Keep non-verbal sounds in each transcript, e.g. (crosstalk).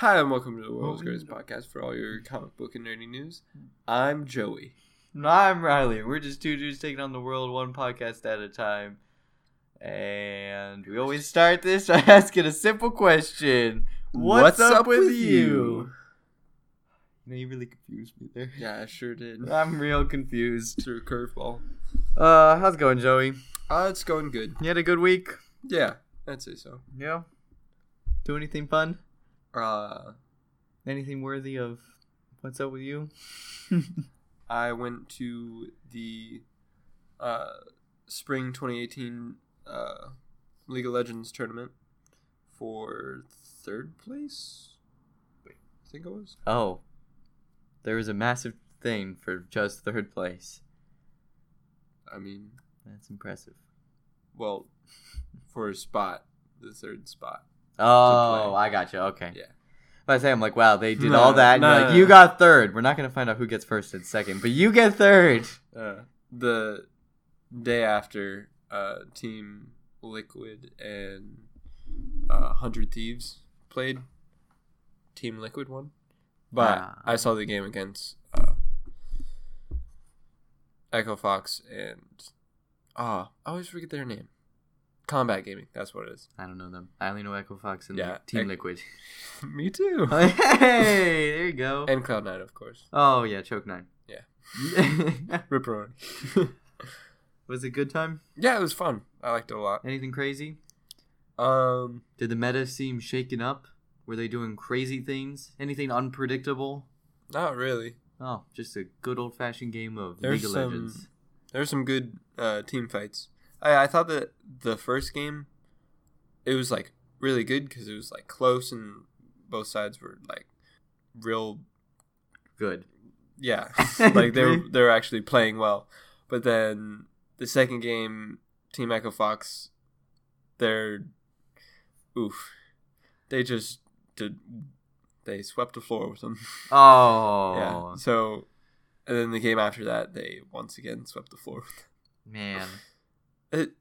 Hi, and welcome to the World's Greatest Podcast for all your comic book and nerdy news. I'm Joey. I'm Riley. We're just two dudes taking on the world one podcast at a time. And we always start this by (laughs) asking a simple question What's, up, with, you? You know, you really confused me there. Yeah, I sure did. (laughs) I'm real confused. Through curveball. Uh, how's it going, Joey? Uh, it's going good. You had a good week? Yeah, I'd say so. Yeah. Do anything fun? Uh, Anything worthy of what's up with you? (laughs) I went to the uh, spring 2018 uh, League of Legends tournament for third place. Wait, I think it was. oh, there was a massive thing for just third place. I mean, That's impressive. well, for a spot, the third spot. Oh. I got you. Okay. Yeah. But I say, I'm like, wow, they did No, all that. And you're no, like, no. you got third. We're not gonna find out who gets first and second, but you get third. Uh, the day after, uh, Team Liquid and uh, Hundred Thieves played. Team Liquid won, but Ah. I saw the game against uh, Echo Fox and ah, I always forget their name. Combat Gaming, that's what it is. I don't know them. I only know Echo Fox and Yeah, Team Liquid. (laughs) Me too. (laughs) hey, there you go. and Cloud Nine, of course. oh yeah, Choke Nine. Yeah. (laughs) Ripperoni. was it a good time? yeah, it was fun. I liked it a lot. Anything crazy? Um, Did the meta seem shaken up? Were they doing crazy things? Anything unpredictable? not really. Oh, just a good old fashioned game of There's League of some- Legends. There's some good uh, team fights. I I thought that the first game, it was like really good because it was like close and both sides were like real. Good. Yeah, (laughs) like they were they were actually playing well. But then the second game, Team Echo Fox, they're oof, they just did they swept the floor with them. (laughs) Oh, Yeah. So, and then the game after that, they once again swept the floor. man. It,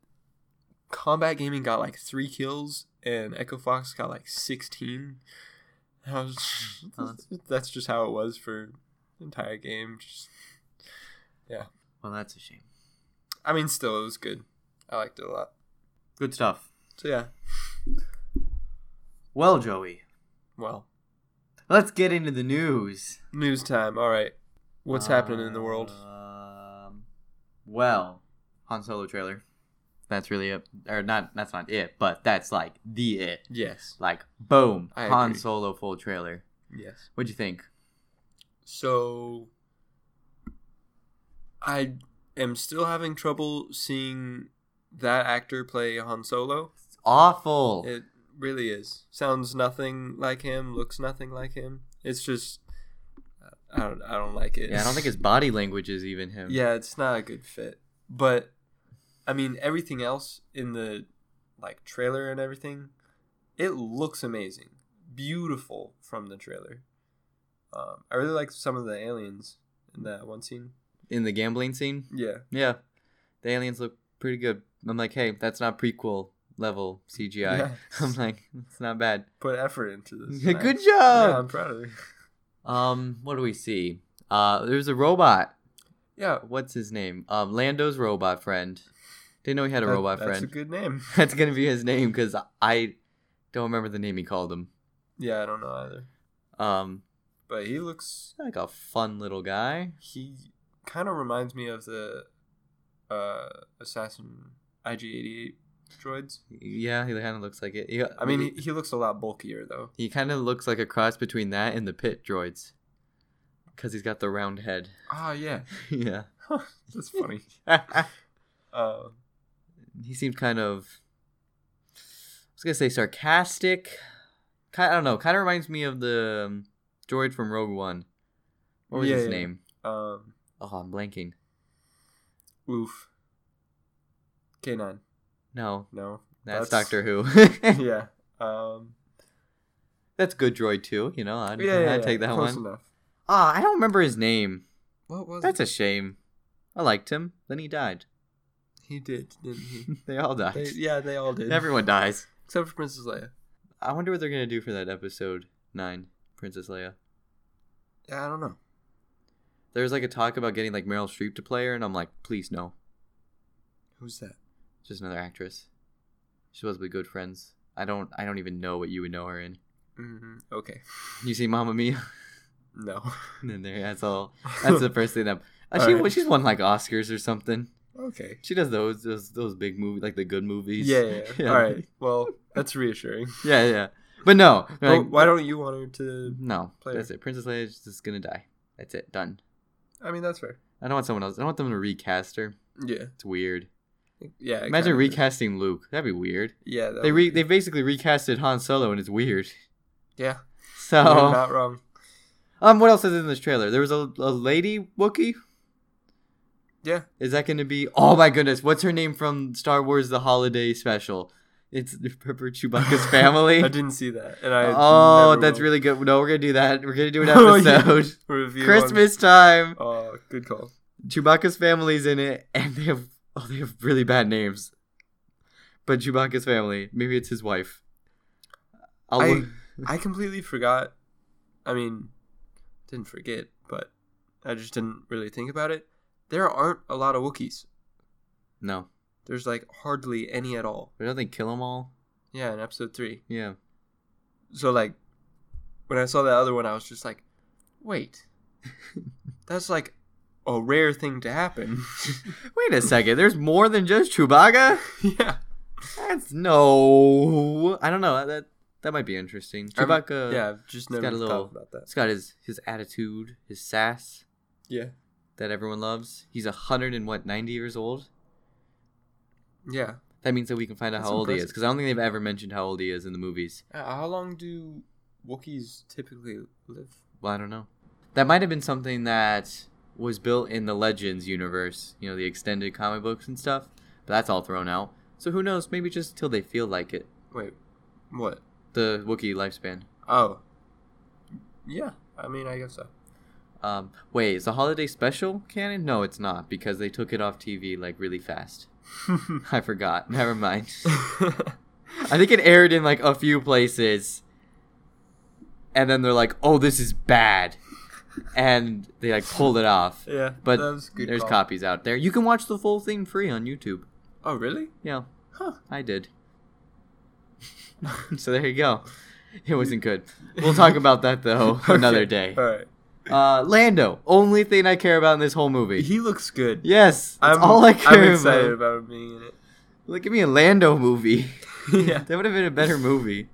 Combat Gaming got like three kills, and Echo Fox got like sixteen. Oh, (laughs) that's- (laughs) that's just how it was for the entire game. Just, yeah. Well, that's a shame. I mean, still, it was good. I liked it a lot. Good stuff. So yeah, Well, Joey, well, let's get into the news. news time. All right, what's happening in the world? Um, well, Han Solo trailer. That's really it. Or not. That's not it. But that's like the it. Yes, Like boom, I Han agree. Solo full trailer. yes. What'd you think? So, I am still having trouble seeing that actor play Han Solo. It's awful. It really is. Sounds nothing like him. Looks nothing like him. It's just I don't I don't like it. yeah, I don't think his body language is even him. yeah, it's not a good fit. But I mean, everything else in the like trailer and everything, it looks amazing, beautiful from the trailer. Um, I really like some of the aliens in that one scene. In the gambling scene. Yeah, Yeah, the aliens look pretty good. I'm like, hey, that's not prequel level CGI. Yeah. (laughs) I'm like, it's not bad. put effort into this. (laughs) Good job. Yeah, I'm proud of you. Um, what do we see? Uh, there's a robot. Yeah, What's his name? Um, Lando's robot friend. Didn't know he had a that- robot friend. that's a good name. (laughs) that's gonna be his name because I don't remember the name he called him. Yeah, I don't know either. Um, But he looks like a fun little guy. he kind of reminds me of the uh assassin IG88 droids. Yeah, he kind of looks like it. He, I mean, he, he looks a lot bulkier though. he kind of looks like a cross between that and the pit droids, because he's got the round head. Ah, yeah, (laughs) yeah. that's funny. Uh, (laughs) he seemed kind of I was gonna say sarcastic. Kind I don't know. Kind of reminds me of the um, droid from Rogue One. What was Yeah, his yeah. name? um, Oh, I'm blanking. oof. K9. No, No, that's, That's- Doctor Who. (laughs) yeah. (laughs) Um, that's good droid too. You know, I'd, yeah, I'd take that close one. enough. Ah, I don't remember his name. What was That's it? a shame. I liked him. Then he died. He did, didn't he? (laughs) they all died. They, yeah, they all did. Everyone dies. except for Princess Leia. I wonder what they're gonna do for that episode. Nine. Princess Leia. Yeah, I don't know. There was like a talk about getting like Meryl Streep to play her, and I'm like, please no. Who's that? Just another actress. She's supposed to be good friends. I don't. I don't even know what you would know her in. hmm Okay. (laughs) You see Mamma Mia? No. (laughs) and then there. That's all. That's the first thing that. Uh, she Alright. she's won like Oscars or something. Okay. She does those those those big movies like the good movies. Yeah, yeah, yeah. (laughs) All right. Well, that's reassuring. (laughs) Yeah, yeah. But no, Well, like, why don't you want her to? no. play her? That's it. Princess Leia is just gonna die. That's it. Done. I mean, that's fair. I don't want someone else. I don't want them to recast her. Yeah. It's weird. Yeah. Imagine kinda is. recasting Luke. That'd be weird. Yeah. That They re- they basically recasted Han Solo and it's weird. Yeah. (laughs) So You're not wrong. um, what else is in this trailer? There was a, a lady Wookiee. Yeah. Is that going to be? Oh my goodness! What's her name from Star Wars: The Holiday Special? It's for (laughs) Chewbacca's (laughs) family. I didn't see that, and I. oh, that's will. really good. No, we're gonna do that. We're gonna do an (laughs) Oh, episode. Review on- Christmas time. Oh, good call. Chewbacca's family's in it, and they have oh, they have really bad names. But Chewbacca's family, maybe it's his wife. I'll I look- I completely forgot. I mean, didn't forget, but I just didn't really think about it. There aren't a lot of Wookiees. no, There's like hardly any at all. but don't they kill them all? Yeah, in episode three. Yeah. So like, when I saw that other one, I was just like, wait, (laughs) that's like a rare thing to happen. (laughs) Wait a second. There's more than just Chewbacca. (laughs) yeah. That's no. I don't know. That that might be interesting. I'm- Chewbacca. yeah, I've just never got a thought little- about that. He's got his his attitude, his sass Yeah. That everyone loves. He's a hundred and what ninety years old. Yeah. That means that we can find out That's how old he is because I don't think they've ever mentioned how old he is in the movies. Uh, how long do Wookiees typically live? Well, I don't know. That might have been something that was built in the Legends universe, you know, the extended comic books and stuff. But that's all thrown out. So who knows? Maybe just till they feel like it. Wait, what? The Wookiee lifespan. Oh. Yeah, I mean, I guess so. Um, wait, is the holiday special canon? No, it's not because they took it off TV like really fast. (laughs) I forgot. Never mind. I think it aired in like a few places, and then they're like, "Oh, this is bad," and they like pulled it off. (laughs) yeah, But that was a good There's call. copies out there. You can watch the full thing free on YouTube. Oh, really? Yeah, Huh. I did. (laughs) so there you go. It wasn't good. We'll talk about that though another day. All right. Uh, Lando, only thing I care about in this whole movie. He looks good. Yes, that's I'm, all I care I'm excited about. about being in it. Look at me, a Lando movie. (laughs) (laughs) yeah. that would have been a better movie.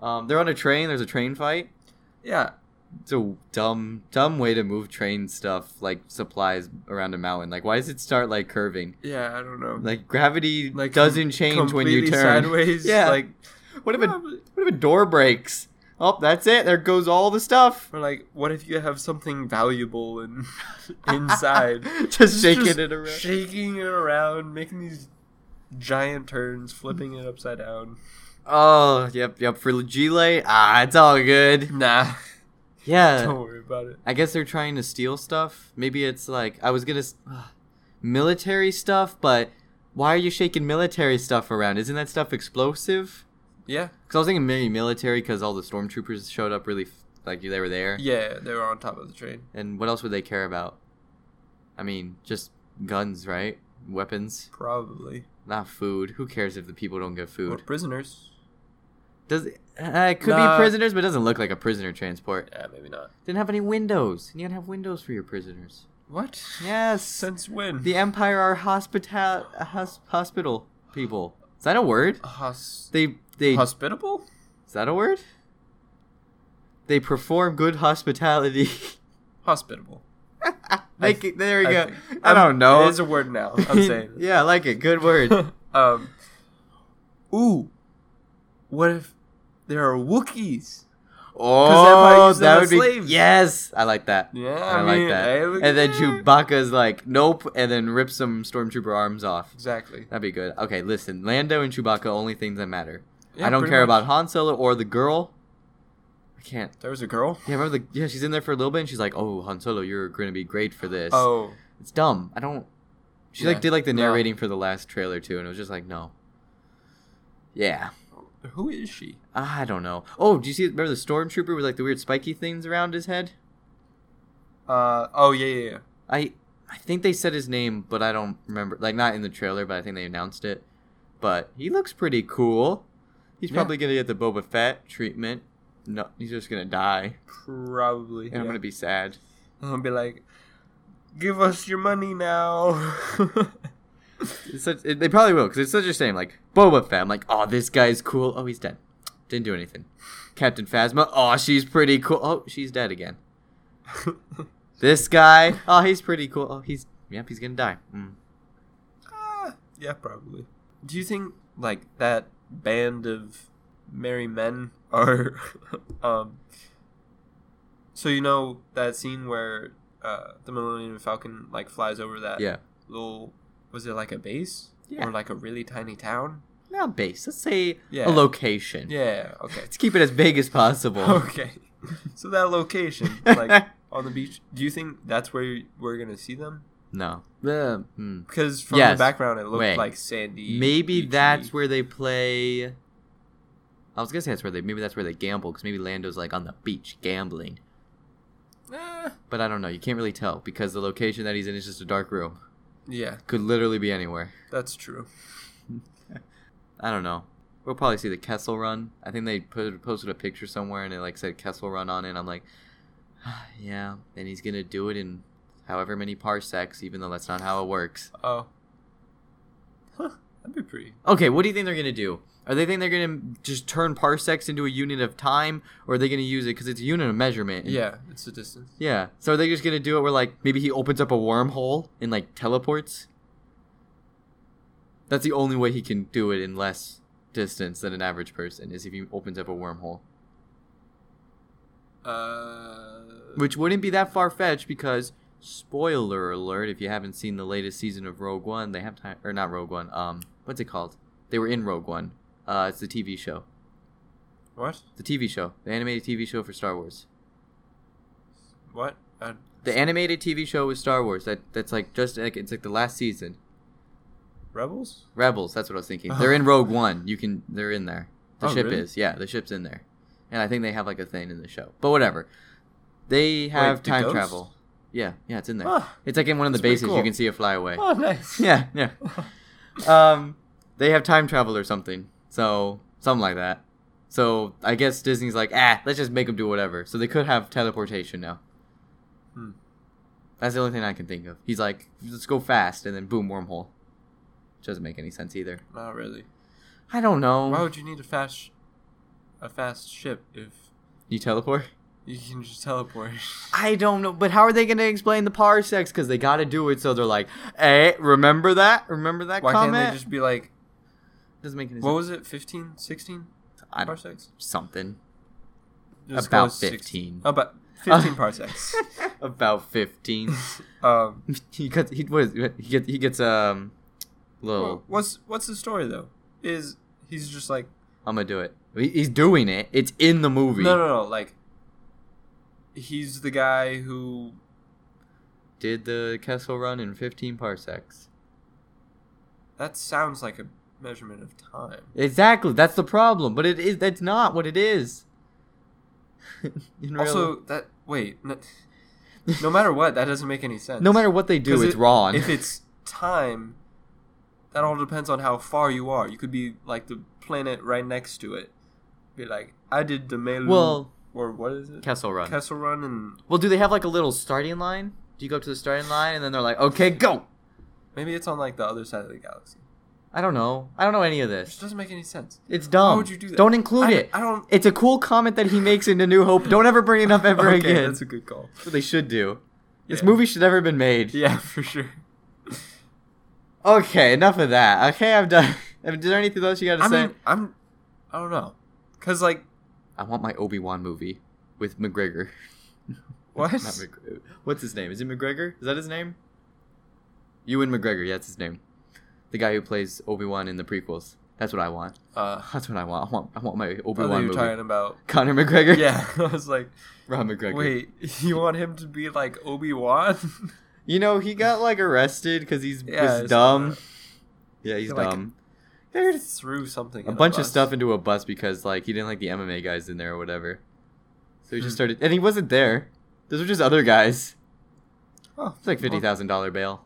Um, they're on a train. There's a train fight. Yeah. It's a dumb, dumb way to move train stuff like supplies around a mountain. Like, why does it start like curving? Yeah, I don't know. Like gravity Like, doesn't change when you turn. sideways. (laughs) Yeah. Like, What if a what if a door breaks? Oh, that's it. There goes all the stuff. or like, what if you have something valuable in, (laughs) inside? (laughs) just shaking Just it around. Shaking it around, making these giant turns, flipping it upside down. Oh, yep, yep. For Gile, ah, it's all good. (laughs) Nah. Yeah. Don't worry about it. I guess they're trying to steal stuff. Maybe it's like I was gonna s- military stuff, but why are you shaking military stuff around? Isn't that stuff explosive? Yeah. Because I was thinking maybe military because all the stormtroopers showed up really f- like they were there. Yeah, they were on top of the train. And what else would they care about? I mean, just guns, right? Weapons, Probably. not food. Who cares if the people don't get food? Or prisoners. Does it, uh, it could Nah. be prisoners, but it doesn't look like a prisoner transport. Yeah, maybe not. Didn't have any windows. You gotta have windows for your prisoners. What? Yes. Since when? The Empire are hospital hos- hospital people. Is that a word? Hos- They they hospitable? is that a word? They perform good hospitality. (laughs) Hospitable. (laughs) Make it, there we I go. think. I don't know. It is a word now. I'm (laughs) saying. yeah, I like it. Good word. um. Ooh. What if there are Wookiees? Oh, that would be slaves. yes. I like that. Yeah, I, I, like that. and then. Chewbacca's like, nope, and then rips some stormtrooper arms off. Exactly. That'd be good. Okay, listen, Lando and Chewbacca only things that matter. Yeah, I don't care much. about Han Solo or the girl. I can't. There was a girl. Yeah, remember the yeah, she's in there for a little bit and she's like, "Oh, Han Solo, you're going to be great for this." Oh. It's dumb. I don't She Yeah. like did like the No. narrating for the last trailer too and it was just like, "No." Yeah. Who is she? I don't know. Oh, do you see? Remember the stormtrooper with like the weird spiky things around his head? Uh oh yeah yeah yeah. I I think they said his name, but I don't remember. Like not in the trailer, but I think they announced it. But he looks pretty cool. He's Yeah. probably gonna get the Boba Fett treatment. No, he's just gonna die, Probably. and I'm gonna be sad. I'm gonna be like, give us your money now. (laughs) It's such, it, they probably will because it's such a shame. Like Boba Fett, I'm like, oh, this guy's cool. Oh, he's dead. Didn't do anything. Captain Phasma, oh, she's pretty cool. Oh, she's dead again. (laughs) This guy, oh, he's pretty cool. Oh, he's yep, he's gonna die. Mm. Ah, yeah, probably. Do you think like that band of merry men are (laughs) um so you know that scene where uh the Millennium Falcon like flies over that Yeah, little was it like a base? Yeah. Or like a really tiny town? not base. Let's say Yeah. a location. Yeah, okay. (laughs) Let's keep it as big as possible. (laughs) Okay. So that location, like on the beach, do you think that's where we're gonna see them? No. Uh, hmm. Because from Yes. the background, it looked Wait. like sandy. Maybe beachy. that's where they play. I was gonna say that's where they maybe that's where they gamble because maybe Lando's like on the beach gambling, Eh, but I don't know. You can't really tell because the location that he's in is just a dark room. yeah, Could literally be anywhere. that's true. (laughs) I don't know. We'll probably see the Kessel Run. I think they put, posted a picture somewhere and it like said Kessel Run on it. I'm like, (sighs) yeah, and he's gonna do it in however many parsecs, even though that's not how it works. Oh. Huh, that'd be pretty. Okay, what do you think they're gonna do? Are they think they're gonna just turn parsecs into a unit of time, or are they gonna use it because it's a unit of measurement? Yeah, it's a distance. Yeah. So are they just gonna do it where like maybe he opens up a wormhole and like teleports? That's the only way he can do it in less distance than an average person is if he opens up a wormhole. Uh. Which wouldn't be that far fetched because spoiler alert, if you haven't seen the latest season of Rogue One, they have time or not Rogue One, um what's it called? They were in Rogue One. Uh it's the TV show. What? The TV show. The animated TV show for Star Wars. What? Uh, The animated TV show with Star Wars that that's like just like it's like the last season. Rebels? Rebels, that's what I was thinking. They're in Rogue One. You can they're in there. The Oh, ship really? is. Yeah, the ship's in there. And I think they have like a thing in the show. But whatever. They have the time ghost? travel. Yeah, yeah, it's in there. Ah, It's like in one of the bases cool. you can see it fly away. oh, nice. (laughs) Yeah, yeah. (laughs) Um they have time travel or something. So, something like that. So, I guess Disney's like, "Ah, let's just make them do whatever." So they could have teleportation now. Hmm. That's the only thing I can think of. He's like, "Let's go fast," and then boom, wormhole. Doesn't make any sense either. Not really. I don't know. Why would you need a fast, a fast ship if You teleport? You can just teleport? (laughs) I don't know, but how are they going to explain the parsecs? Because they got to do it, so they're like, "Hey, remember that? Remember that Why can't they just be like, Doesn't make any what sense. was it, 15, 16 I don't, parsecs? something Just about go six- fifteen. (laughs) (laughs) About 15 parsecs. about fifteen. Um, he gets he what is he gets he gets um little. well, what's what's the story though? Is he's just like I'm gonna do it. He- He's doing it. It's in the movie. no no no like he's the guy who Did the Kessel run in 15 parsecs? that sounds like a measurement of time. Exactly. That's the problem. But it is. That's not what it is. (laughs) Also, that wait, no, no matter what, that doesn't make any sense. no matter what they do, it's it- wrong. If it's time, that all depends on how far you are. You could be like the planet right next to it. Be like, I did the Melu, Well- or what is it? Kessel run. Kessel Run, and well, do they have like a little starting line? Do you go up to the starting line and then they're like, "Okay, go." maybe it's on like the other side of the galaxy. I don't know. I don't know any of this. It doesn't make any sense. It's dumb. Why would you do that? Don't include I, it. I don't. It's a cool comment that he makes in A New Hope. Don't ever bring it up ever (laughs) okay, again. that's a good call. That's what they should do. This Yeah. movie should never have been made. Yeah, (laughs) for sure. Okay, enough of that. Okay, I'm done. (laughs) Is there anything else you got to I say? mean, I'm. I don't know, cause like I want my Obi Wan movie with McGregor. (laughs) What? McGregor. What's his name? Is it McGregor? Is that his name? Ewan McGregor. Yeah, that's his name. The guy who plays Obi Wan in the prequels. That's what I want. uh, (laughs) That's what I want. I want. I want my Obi Wan movie. talking about. Conor McGregor. (laughs) Yeah, I was like, Ron McGregor. wait, you want him to be like Obi Wan? You know he got like arrested because he's Yeah, I was saw dumb. Yeah, he's He, like, dumb. They threw something. a bunch of stuff into a bus because like he didn't like the MMA guys in there or whatever. So he just Hmm. started, and he wasn't there. Those were just other guys. Oh, It's like fifty thousand dollar bail.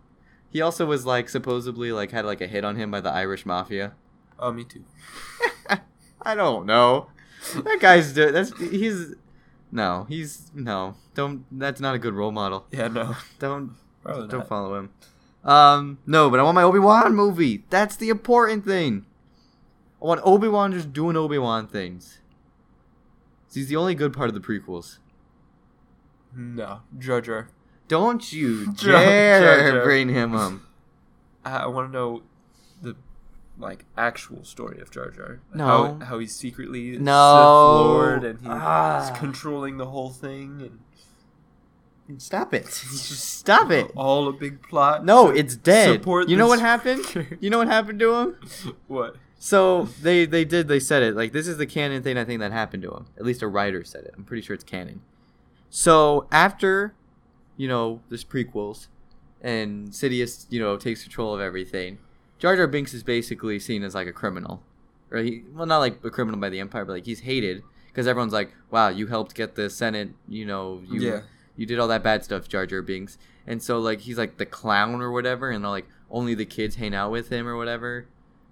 He also was like supposedly like had like a hit on him by the Irish mafia. Oh, me too. (laughs) I don't know. That guy's do- that's he's no he's no don't that's not a good role model. Yeah, no. Don't Probably don't not. follow him. Um no, but I want my Obi Wan movie. That's the important thing. I want Obi Wan just doing Obi Wan things. He's the only good part of the prequels. No, Jar Jar. Don't you (laughs) dare Jar bring him up. I, I want to know the like actual story of Jar Jar. No. How, how he's secretly No. Sith Lord and he's Ah. controlling the whole thing and Stop it. (laughs) Stop it. all a big plot. No, it's dead. support You know this- what happened? You know what happened to him? (laughs) what? So they they did they said it like this is the canon thing I think that happened to him. At least a writer said it. I'm pretty sure it's canon. So after, you know, there's prequels, and Sidious you know takes control of everything. Jar Jar Binks is basically seen as like a criminal, or he well not like a criminal by the Empire, but like he's hated because everyone's like, wow, you helped get the Senate, you know, you Yeah. You did all that bad stuff, Jar Jar Binks, and so like he's like the clown or whatever, and like only the kids hang out with him or whatever,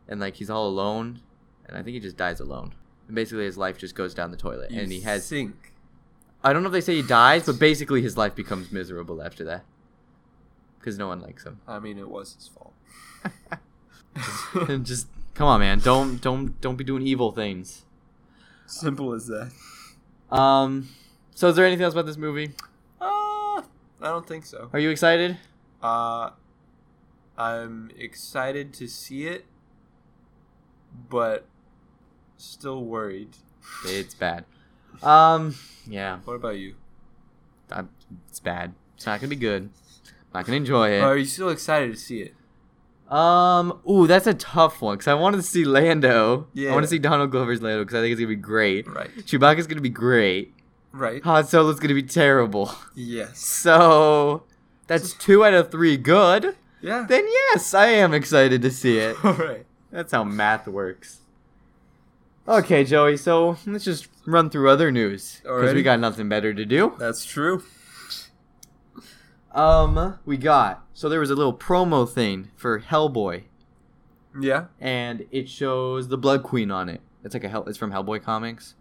and like he's all alone, and I think he just dies alone. And basically, his life just goes down the toilet, You and he has. sink. I don't know if they say he dies, but (laughs) basically his life becomes miserable after that, because no one likes him. I mean, it was his fault. and (laughs) just come on, man, don't don't don't be doing evil things. Simple as that. Um. So, is there anything else about this movie? I don't think so. Are you excited? Uh, I'm excited to see it, but still worried. It's bad. Um. Yeah. What about you? I, it's bad. It's not gonna be good. Not gonna enjoy it. Are you still excited to see it? Um. Ooh, that's a tough one because I wanted to see Lando. Yeah. I want to see Donald Glover's Lando because I think it's gonna be great. Right. Chewbacca's gonna be great. Right. Han Solo's gonna be terrible. Yes. So that's two out of three good. Yeah. Then yes, I am excited to see it. (laughs) All right. That's how math works. Okay, Joey. So let's just run through other news because we got nothing better to do. That's true. Um, we got so there was a little promo thing for Hellboy, Yeah. and it shows the Blood Queen on it. It's like a Hell. It's from Hellboy comics.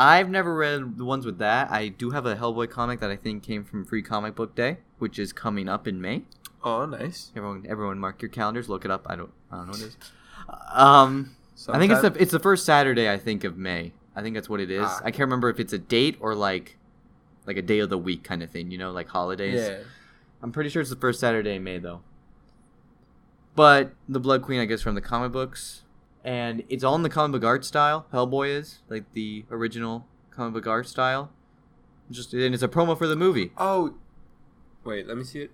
I've never read the ones with that. I do have a Hellboy comic that I think came from Free Comic Book Day, which is coming up in May. Oh, nice. Everyone, everyone, mark your calendars. Look it up. I don't, I don't know what it is. Um, I think it's the it's the first Saturday I think of May. I think that's what it is. Ah. I can't remember if it's a date or like like a day of the week kind of thing, you know, like holidays. Yeah. I'm pretty sure it's the first Saturday in May though. But the Blood Queen I guess from the comic books and it's all in the comic book art style. Hellboy is like the original comic book art style. Just and it's a promo for the movie. Oh. Wait. Let me see it.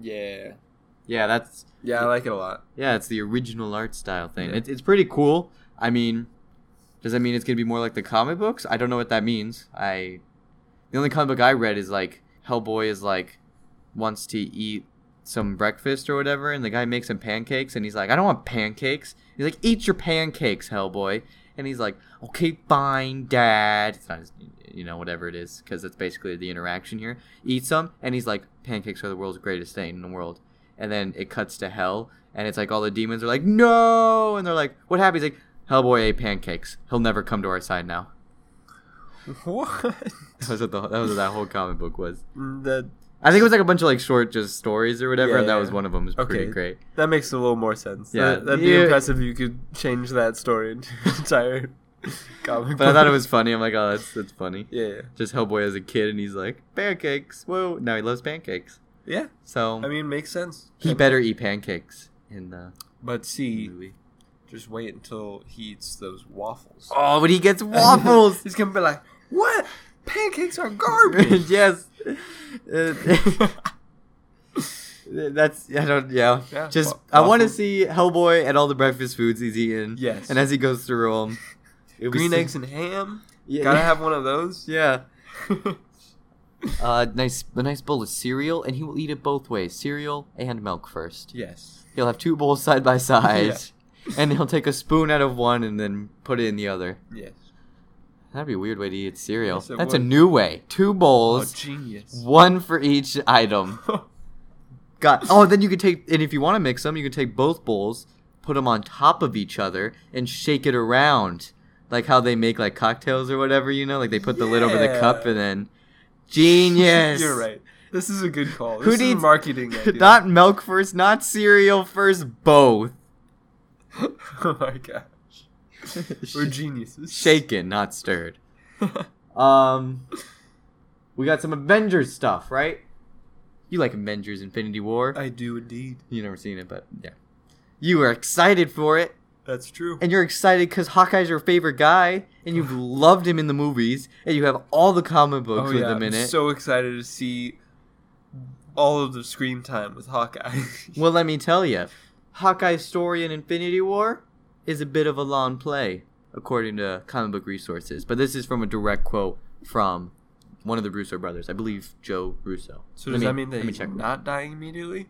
Yeah. Yeah, that's Yeah, I like it a lot. Yeah, it's the original art style thing. Yeah. It's it's pretty cool. I mean, does that mean it's gonna be more like the comic books? I don't know what that means. I the only comic book I read is like Hellboy is like wants to eat some breakfast or whatever, and the guy makes him pancakes, and he's like, I don't want pancakes. He's like, Eat your pancakes, Hellboy. And he's like, Okay, fine, Dad. It's not his, you know, whatever it is, because it's basically the interaction here. Eats them, and he's like, Pancakes are the world's greatest thing in the world and then it cuts to hell and it's like all the demons are like no and they're like what happened he's like hellboy ate pancakes he'll never come to our side now (laughs) What? that was what, the, that, was what that whole comic book was that i think it was like a bunch of like short just stories or whatever Yeah, and that yeah. was one of them it was pretty great that makes a little more sense. Yeah. That, that'd be Yeah. impressive if you could change that story into an (laughs) entire comic. but i thought it was funny i'm like oh that's that's funny Yeah. Yeah. just hellboy as a kid and he's like pancakes whoa now he loves pancakes Yeah. so I mean, makes sense. he better eat pancakes in the But see, movie just wait until he eats those waffles. oh but he gets waffles (laughs) He's gonna be like, "What? Pancakes are (laughs) garbage." yes. Uh, (laughs) That's I don't yeah. Yeah, Just wa- I want to see Hellboy and all the breakfast foods he's eating. Yes. And as he goes through them, (laughs) it Green so- eggs and ham. Yeah, Gotta have one of those. Yeah. Uh, nice a nice bowl of cereal, and he will eat it both ways: cereal and milk first. yes. He'll have two bowls side by side. Yeah. and he'll take a spoon out of one and then put it in the other. Yes. That'd be a weird way to eat cereal. Yes, That's a new way. Two bowls, oh, genius. one for each item. (laughs) Got. Oh, then you could take, and if you want to mix them, you can take both bowls, put them on top of each other, and shake it around, like how they make like cocktails or whatever. You know, like they put the lid over the cup and then. (laughs) Genius. You're right. This is a good call. This Who is a needs- marketing (laughs) idea. Not milk first, not cereal first, both. oh my gosh. (laughs) We're geniuses. Shaken, not stirred. (laughs) Um, we got some Avengers stuff, right? You like Avengers: Infinity War? I do indeed. you never seen it, but yeah, you were excited for it, That's true. and you're excited because Hawkeye's your favorite guy, and you've (sighs) loved him in the movies, and you have all the comic books oh with yeah, him in I'm it. so excited to see all of the screen time with Hawkeye. well, let me tell you, Hawkeye's story in Infinity War is a bit of a long play, according to comic book resources. But this is from a direct quote from one of the Russo brothers, I believe Joe Russo. so does me- that mean that he's check. not dying immediately?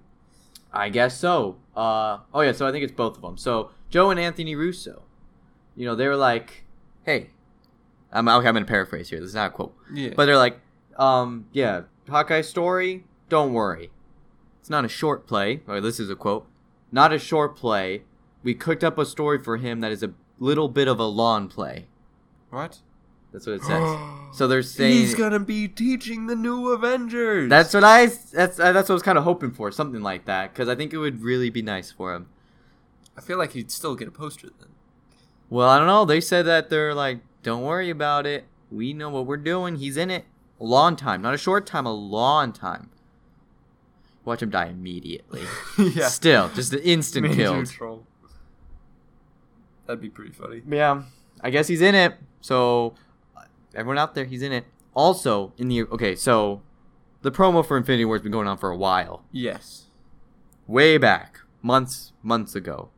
I guess so. Uh, oh yeah, so I think it's both of them. So Joe and Anthony Russo, you know, they were like, "Hey, I'm okay, I'm gonna paraphrase here. This is not a quote, Yeah. but they're like, um, yeah, Hawkeye's story. Don't worry, it's not a short play. Or this is a quote, not a short play. We cooked up a story for him that is a little bit of a long play. what? That's what it says. (gasps) so they're saying he's gonna be teaching the new Avengers. that's what I that's uh, that's what I was kind of hoping for, something like that, because I think it would really be nice for him. I feel like he'd still get a poster then. Well, I don't know. They said that they're like, don't worry about it. We know what we're doing. He's in it a long time, not a short time, a long time. Watch him die immediately. (laughs) yeah. Still, just an instant troll. That'd be pretty funny. Yeah, I guess he's in it. So everyone out there, he's in it. Also, in the okay, so the promo for Infinity War has been going on for a while. Yes. way back, months months ago,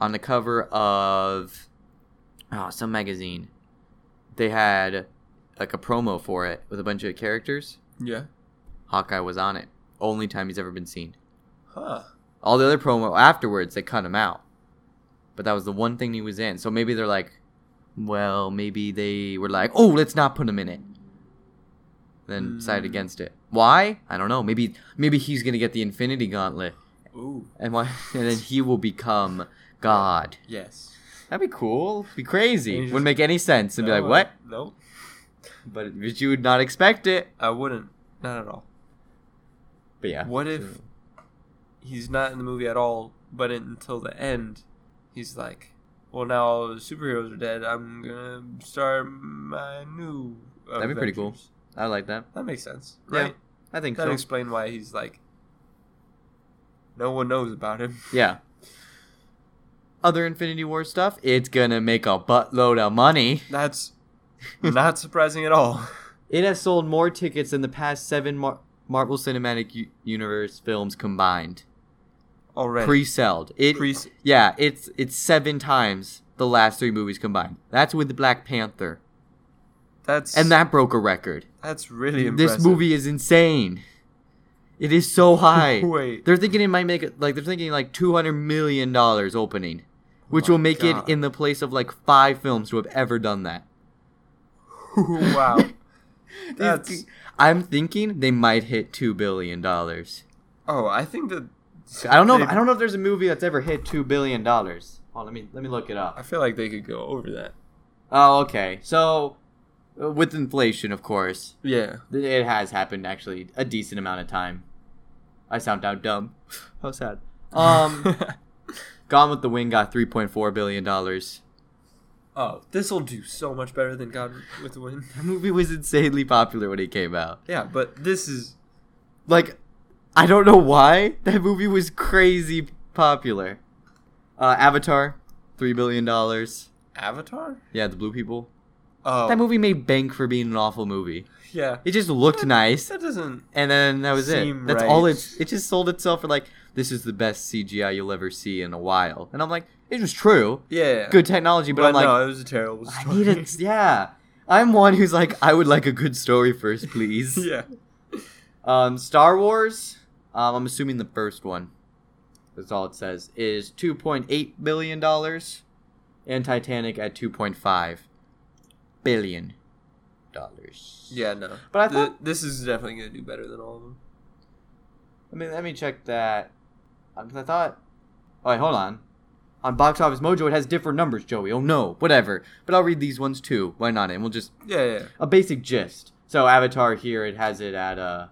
on the cover of oh, some magazine, they had like a promo for it with a bunch of characters. Yeah. Hawkeye was on it. Only time he's ever been seen. Huh. All the other promo afterwards, they cut him out. But that was the one thing he was in. So maybe they're like, well, maybe they were like, oh, let's not put him in it. Then decided Mm. against it. Why? I don't know. Maybe maybe he's gonna get the Infinity Gauntlet Ooh. and why (laughs) and then he will become God. Yes. That'd be cool. Be crazy. He's Wouldn't make any sense. And be like, what? Nope. But, but you would not expect it. I wouldn't. Not at all. But yeah. What if he's not in the movie at all, but until the end, he's like, well, now all the superheroes are dead. I'm gonna start my new. That'd be pretty cool. Avengers." I like that. That makes sense, Yeah, right? I think That so. explain why he's like. No one knows about him. (laughs) yeah. Other Infinity War stuff, it's gonna make a buttload of money. That's not (laughs) surprising at all. It has sold more tickets than the past seven Mar- Marvel Cinematic U- Universe films combined. Already. Pre-sold. It Pre- Yeah, it's it's seven times the last three movies combined. That's with the Black Panther, That's and that broke a record. that's really impressive. This movie is insane. It is so (laughs) high. Wait. They're thinking it might make it like they're thinking like two hundred million dollars opening, which oh my will make God. it in the place of like five films to have ever done that. (laughs) wow. (laughs) That's- I'm thinking they might hit two billion dollars. Oh, I think that. I don't know. If, I don't know if there's a movie that's ever hit two billion dollars. Oh, let me let me look it up. I feel like they could go over that. Oh, okay. So, uh, with inflation, of course, Yeah. it has happened actually a decent amount of time. I sound down dumb. (laughs) How sad. Um, (laughs) Gone with the Wind got three point four billion dollars. oh, this will do so much better than Gone with the Wind. (laughs) The movie was insanely popular when it came out. Yeah, but this is Like, I don't know why that movie was crazy popular. Uh, Avatar, three billion dollars. Avatar. Yeah, the blue people. Oh, That movie made bank for being an awful movie. Yeah, It just looked nice. that doesn't. and then that was it. That's right. all it. It just sold itself for like this is the best CGI you'll ever see in a while, and I'm like, it was true, Yeah, good technology, but, But, I'm like, no, it was a terrible I story. need (laughs) it. Yeah, I'm one who's like, I would like a good story first, please. (laughs) yeah. Um, Star Wars. Um, I'm assuming the first one. that's all it says, is two point eight billion dollars, and Titanic at two point five billion dollars. Yeah, no. But I Th- thought- this is definitely gonna do better than all of them. I mean, let me check that. Because I thought. Oh, wait, hold on. On Box Office Mojo, it has different numbers, Joey. Oh no, whatever. But I'll read these ones too. Why not? And we'll just Yeah, yeah. a basic gist. So Avatar here, it has it at uh,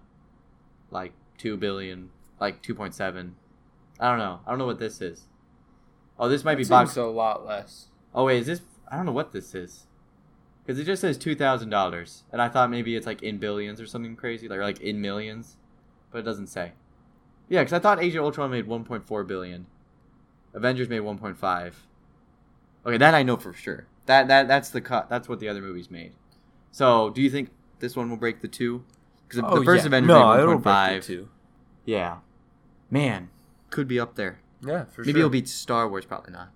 like two billion, like two point seven. I don't know. I don't know what this is. Oh, this might be box. A lot less. Oh wait, is this? I don't know what this is. Because it just says two thousand dollars, and I thought maybe it's like in billions or something crazy, like like in millions, but it doesn't say. Yeah, because I thought Age of Ultron made one point four billion. Avengers made one point five. Okay, that I know for sure. That that that's the cut. That's what the other movies made. So, do you think this one will break the two? Because the oh, first Avengers Oh, no, made it'll one point break five. two. Yeah, man, could be up there. Yeah, for Maybe sure. it'll beat Star Wars. Probably not.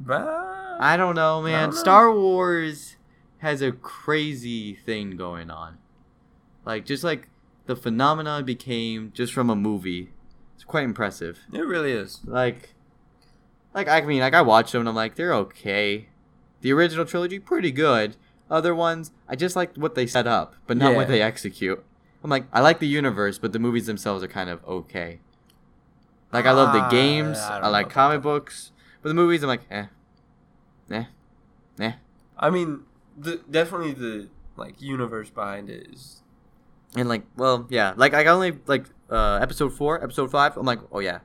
Bah, I don't know, man. don't know. Star Wars has a crazy thing going on. Like just like the phenomenon became just from a movie. It's quite impressive. it really is. Like like I mean, like I watched them and I'm like, they're okay. The original trilogy, pretty good. Other ones, I just like what they set up, but not what they execute. I'm like, I like the universe, but the movies themselves are kind of okay. Like I love the Ah, games, I I, like comic books, but the movies I'm like, eh. Eh. Eh. I mean, the definitely the like universe behind it is. And like, well, yeah, like I only like uh episode four, episode five. I'm like, oh yeah,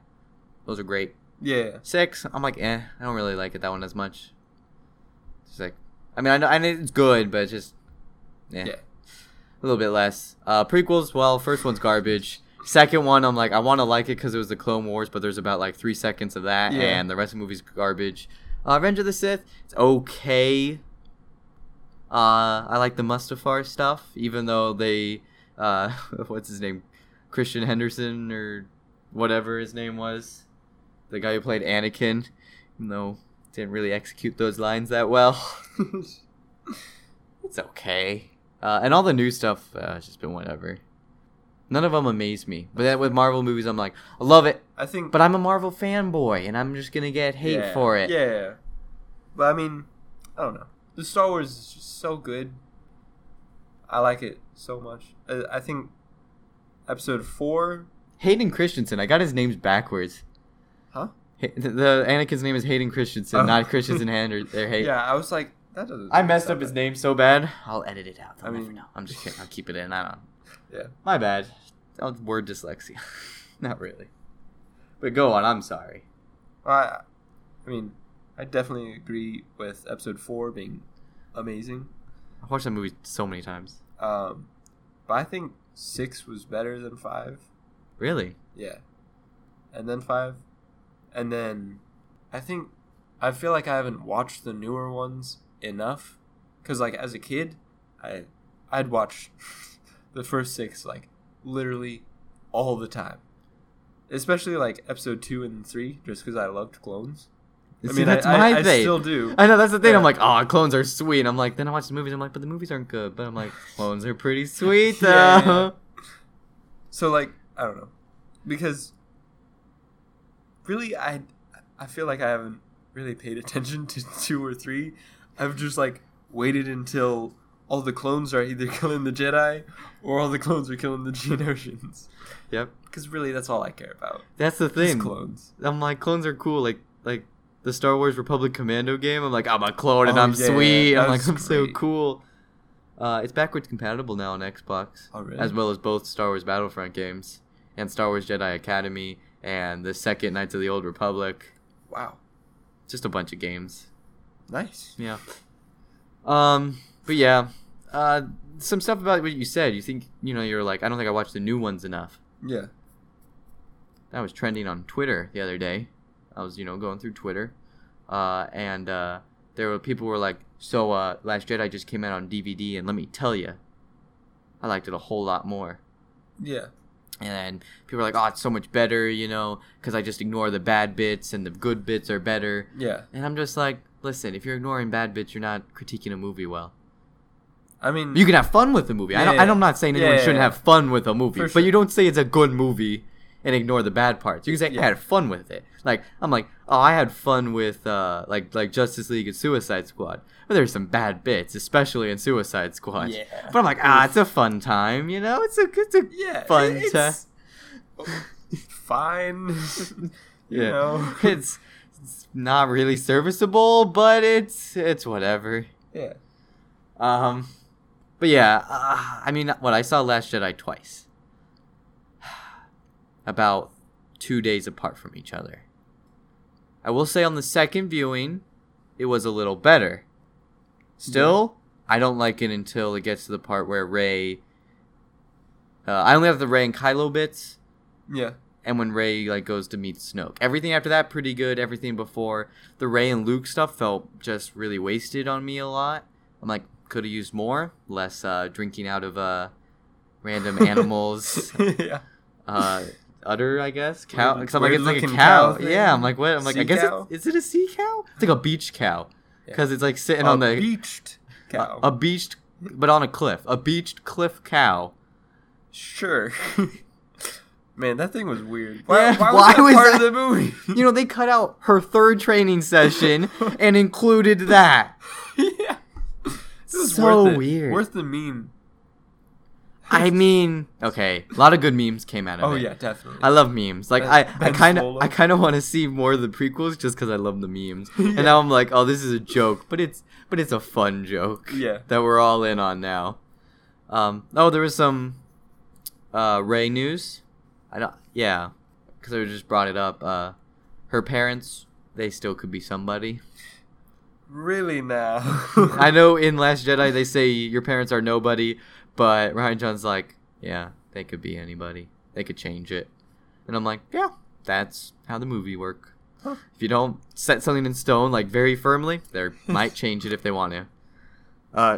those are great. Yeah, Six, I'm like, eh, I don't really like it that one as much. It's like, I mean, I know, I know it's good, but it's just, yeah, yeah. a little bit less. Uh, prequels, well, first one's garbage. Second one, I'm like, I want to like it because it was the Clone Wars, but there's about like three seconds of that, Yeah. and the rest of the movie's garbage. Uh, Revenge of the Sith, it's okay. Uh, I like the Mustafar stuff, even though they, uh, (laughs) what's his name, Christian Henderson or whatever his name was, the guy who played Anakin, even though didn't really execute those lines that well. (laughs) it's okay. Uh, and all the new stuff, uh, it's just been whatever. None of them amaze me. But then with Marvel movies, I'm like, I love it, I think. but I'm a Marvel fanboy, and I'm just gonna get hate yeah, for it. Yeah, but I mean, I don't know. The Star Wars is just so good. I like it so much. I, I think episode four. Hayden Christensen, I got his names backwards. The, Anakin's name is Hayden Christensen, Oh. not Christensen Hayden. (laughs) They're Hay- Yeah, I was like, that doesn't. I messed up sound his name so bad. I'll edit it out. I I mean- never know. I'm just kidding. I'll keep it in. I don't. (laughs) Yeah. My bad. Oh, Word dyslexia. (laughs) Not really. But go on. I'm sorry. I, I mean, I definitely agree with episode four being amazing. I've watched that movie so many times. Um, but I think six was better than five. Really? Yeah. And then five. And then I think I feel like I haven't watched the newer ones enough cuz like as a kid, I I'd watch (laughs) the first 6 like literally all the time. Especially like episode 2 and 3 just cuz I loved clones. I See, mean, that's I, my I, I thing. still do. I know that's the thing. I'm like, oh, clones are sweet. I'm like, then I watch the movies. I'm like, but the movies aren't good. But I'm like, (laughs) clones are pretty sweet though. Yeah, yeah. So like I don't know, because really I I feel like I haven't really paid attention to (laughs) two or three. I've just like waited until all the clones are either (laughs) killing the Jedi or all the clones are killing the Geonosians. Yep. Because really, that's all I care about. That's the thing. clones. I'm like, clones are cool. Like, like the Star Wars Republic Commando game. I'm like, I'm a clone and Oh, I'm yeah, sweet. I'm like, I'm so cool. Uh, it's backwards compatible now on Xbox, Oh really? as well as both Star Wars Battlefront games and Star Wars Jedi Academy and the second Knights of the Old Republic. wow. Just a bunch of games. Nice. Yeah. Um, but yeah, uh, some stuff about what you said. You think you know you're like, I don't think I watched the new ones enough. Yeah. that was trending on Twitter the other day. I was, you know, going through Twitter, uh, and uh, there were people were like, "So, uh, Last Jedi just came out on DVD, and let me tell you, I liked it a whole lot more." Yeah. And people are like, "Oh, it's so much better," you know, because I just ignore the bad bits and the good bits are better. Yeah. And I'm just like, listen, if you're ignoring bad bits, you're not critiquing a movie well. I mean, You can have fun with the movie. I don't, Yeah. I'm not saying anyone Yeah, shouldn't yeah. have fun with a movie, For but sure. you don't say it's a good movie and ignore the bad parts. You can say Yeah. I had fun with it. Like I'm like, oh, I had fun with uh, like like Justice League and Suicide Squad. But there's some bad bits, especially in Suicide Squad. Yeah. But I'm like, ah, it's a fun time. You know, it's a it's a Yeah, fun time. (laughs) fine. (laughs) you Yeah. know. (laughs) it's, it's not really serviceable, but it's it's whatever. Yeah. Um, but yeah, uh, I mean, what I saw Last Jedi twice, about two days apart from each other. I will say on the second viewing, it was a little better. Still, I don't like it until it gets to the part where Rey. Uh, I only have the Rey and Kylo bits, Yeah. and when Rey like goes to meet Snoke. Everything after that pretty good. Everything before the Rey and Luke stuff felt just really wasted on me a lot. I'm like could have used more, less uh, drinking out of uh, random (laughs) animals. yeah. Udder, I guess. Cow. Because I'm like it's like a cow. cow yeah, I'm like what? I'm like I guess cow? it's, is it a sea cow? It's like a beach cow Yeah. because it's like sitting a on the beached cow. a, a beached, but on a cliff. A beached cliff cow. Sure. (laughs) Man, that thing was weird. Yeah, Why, why, (laughs) why was that was part that- of the movie? (laughs) You know, they cut out her third training session and included that. yeah. It was So worth weird. Worth the meme. I (laughs) mean, okay, a lot of good memes came out of Oh it. Oh yeah, definitely. I love memes. Like Ben- I, I kind of, I kind of want to see more of the prequels just because I love the memes. (laughs) Yeah. And now I'm like, oh, this is a joke, but it's, but it's a fun joke. Yeah. That we're all in on now. Um. Oh, there was some, uh, Rey news. I don't. Yeah, because I just brought it up. Uh, her parents, they still could be somebody. Really now. I (laughs) know in Last Jedi they say your parents are nobody, but Rian John's like, yeah, they could be anybody. They could change it. And I'm like, yeah, that's how the movie work. Huh. If you don't set something in stone like very firmly, they (laughs) might change it if they want to. Uh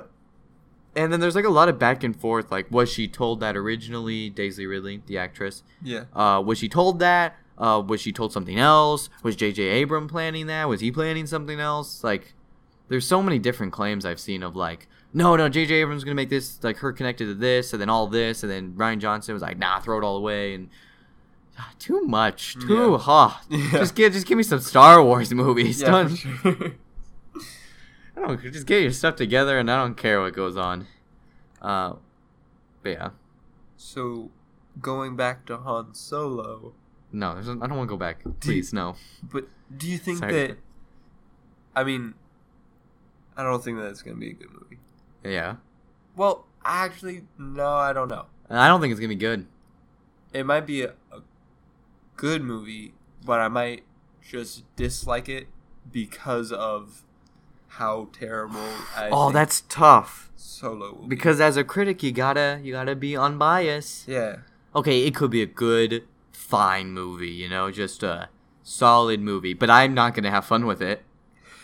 and then there's like a lot of back and forth like was she told that originally Daisy Ridley, the actress? Yeah. Uh was she told that? Uh was she told something else? Was JJ Abram planning that? Was he planning something else? Like there's so many different claims I've seen of like, no, no, J.J. Abrams gonna make this like her connected to this, and then all this, and then Rian Johnson was like, nah, throw it all away, and ah, too much, too, Yeah. (laughs) huh? Yeah. Just give, just give me some Star Wars movies. Yeah, Don't, sure. (laughs) I don't just get your stuff together, and I don't care what goes on. Uh, but yeah, so, going back to Han Solo, no, I don't want to go back. Please, no. but do you think Sorry. that? I mean, I don't think that it's gonna be a good movie. Yeah, Well, actually, no, I don't know. I don't think it's gonna be good. It might be a, a good movie, but I might just dislike it because of how terrible. I oh, that's tough. Solo will be. Because as a critic, you gotta you gotta be unbiased. yeah, okay, it could be a good, fine movie, you know, just a solid movie, but I'm not gonna have fun with it.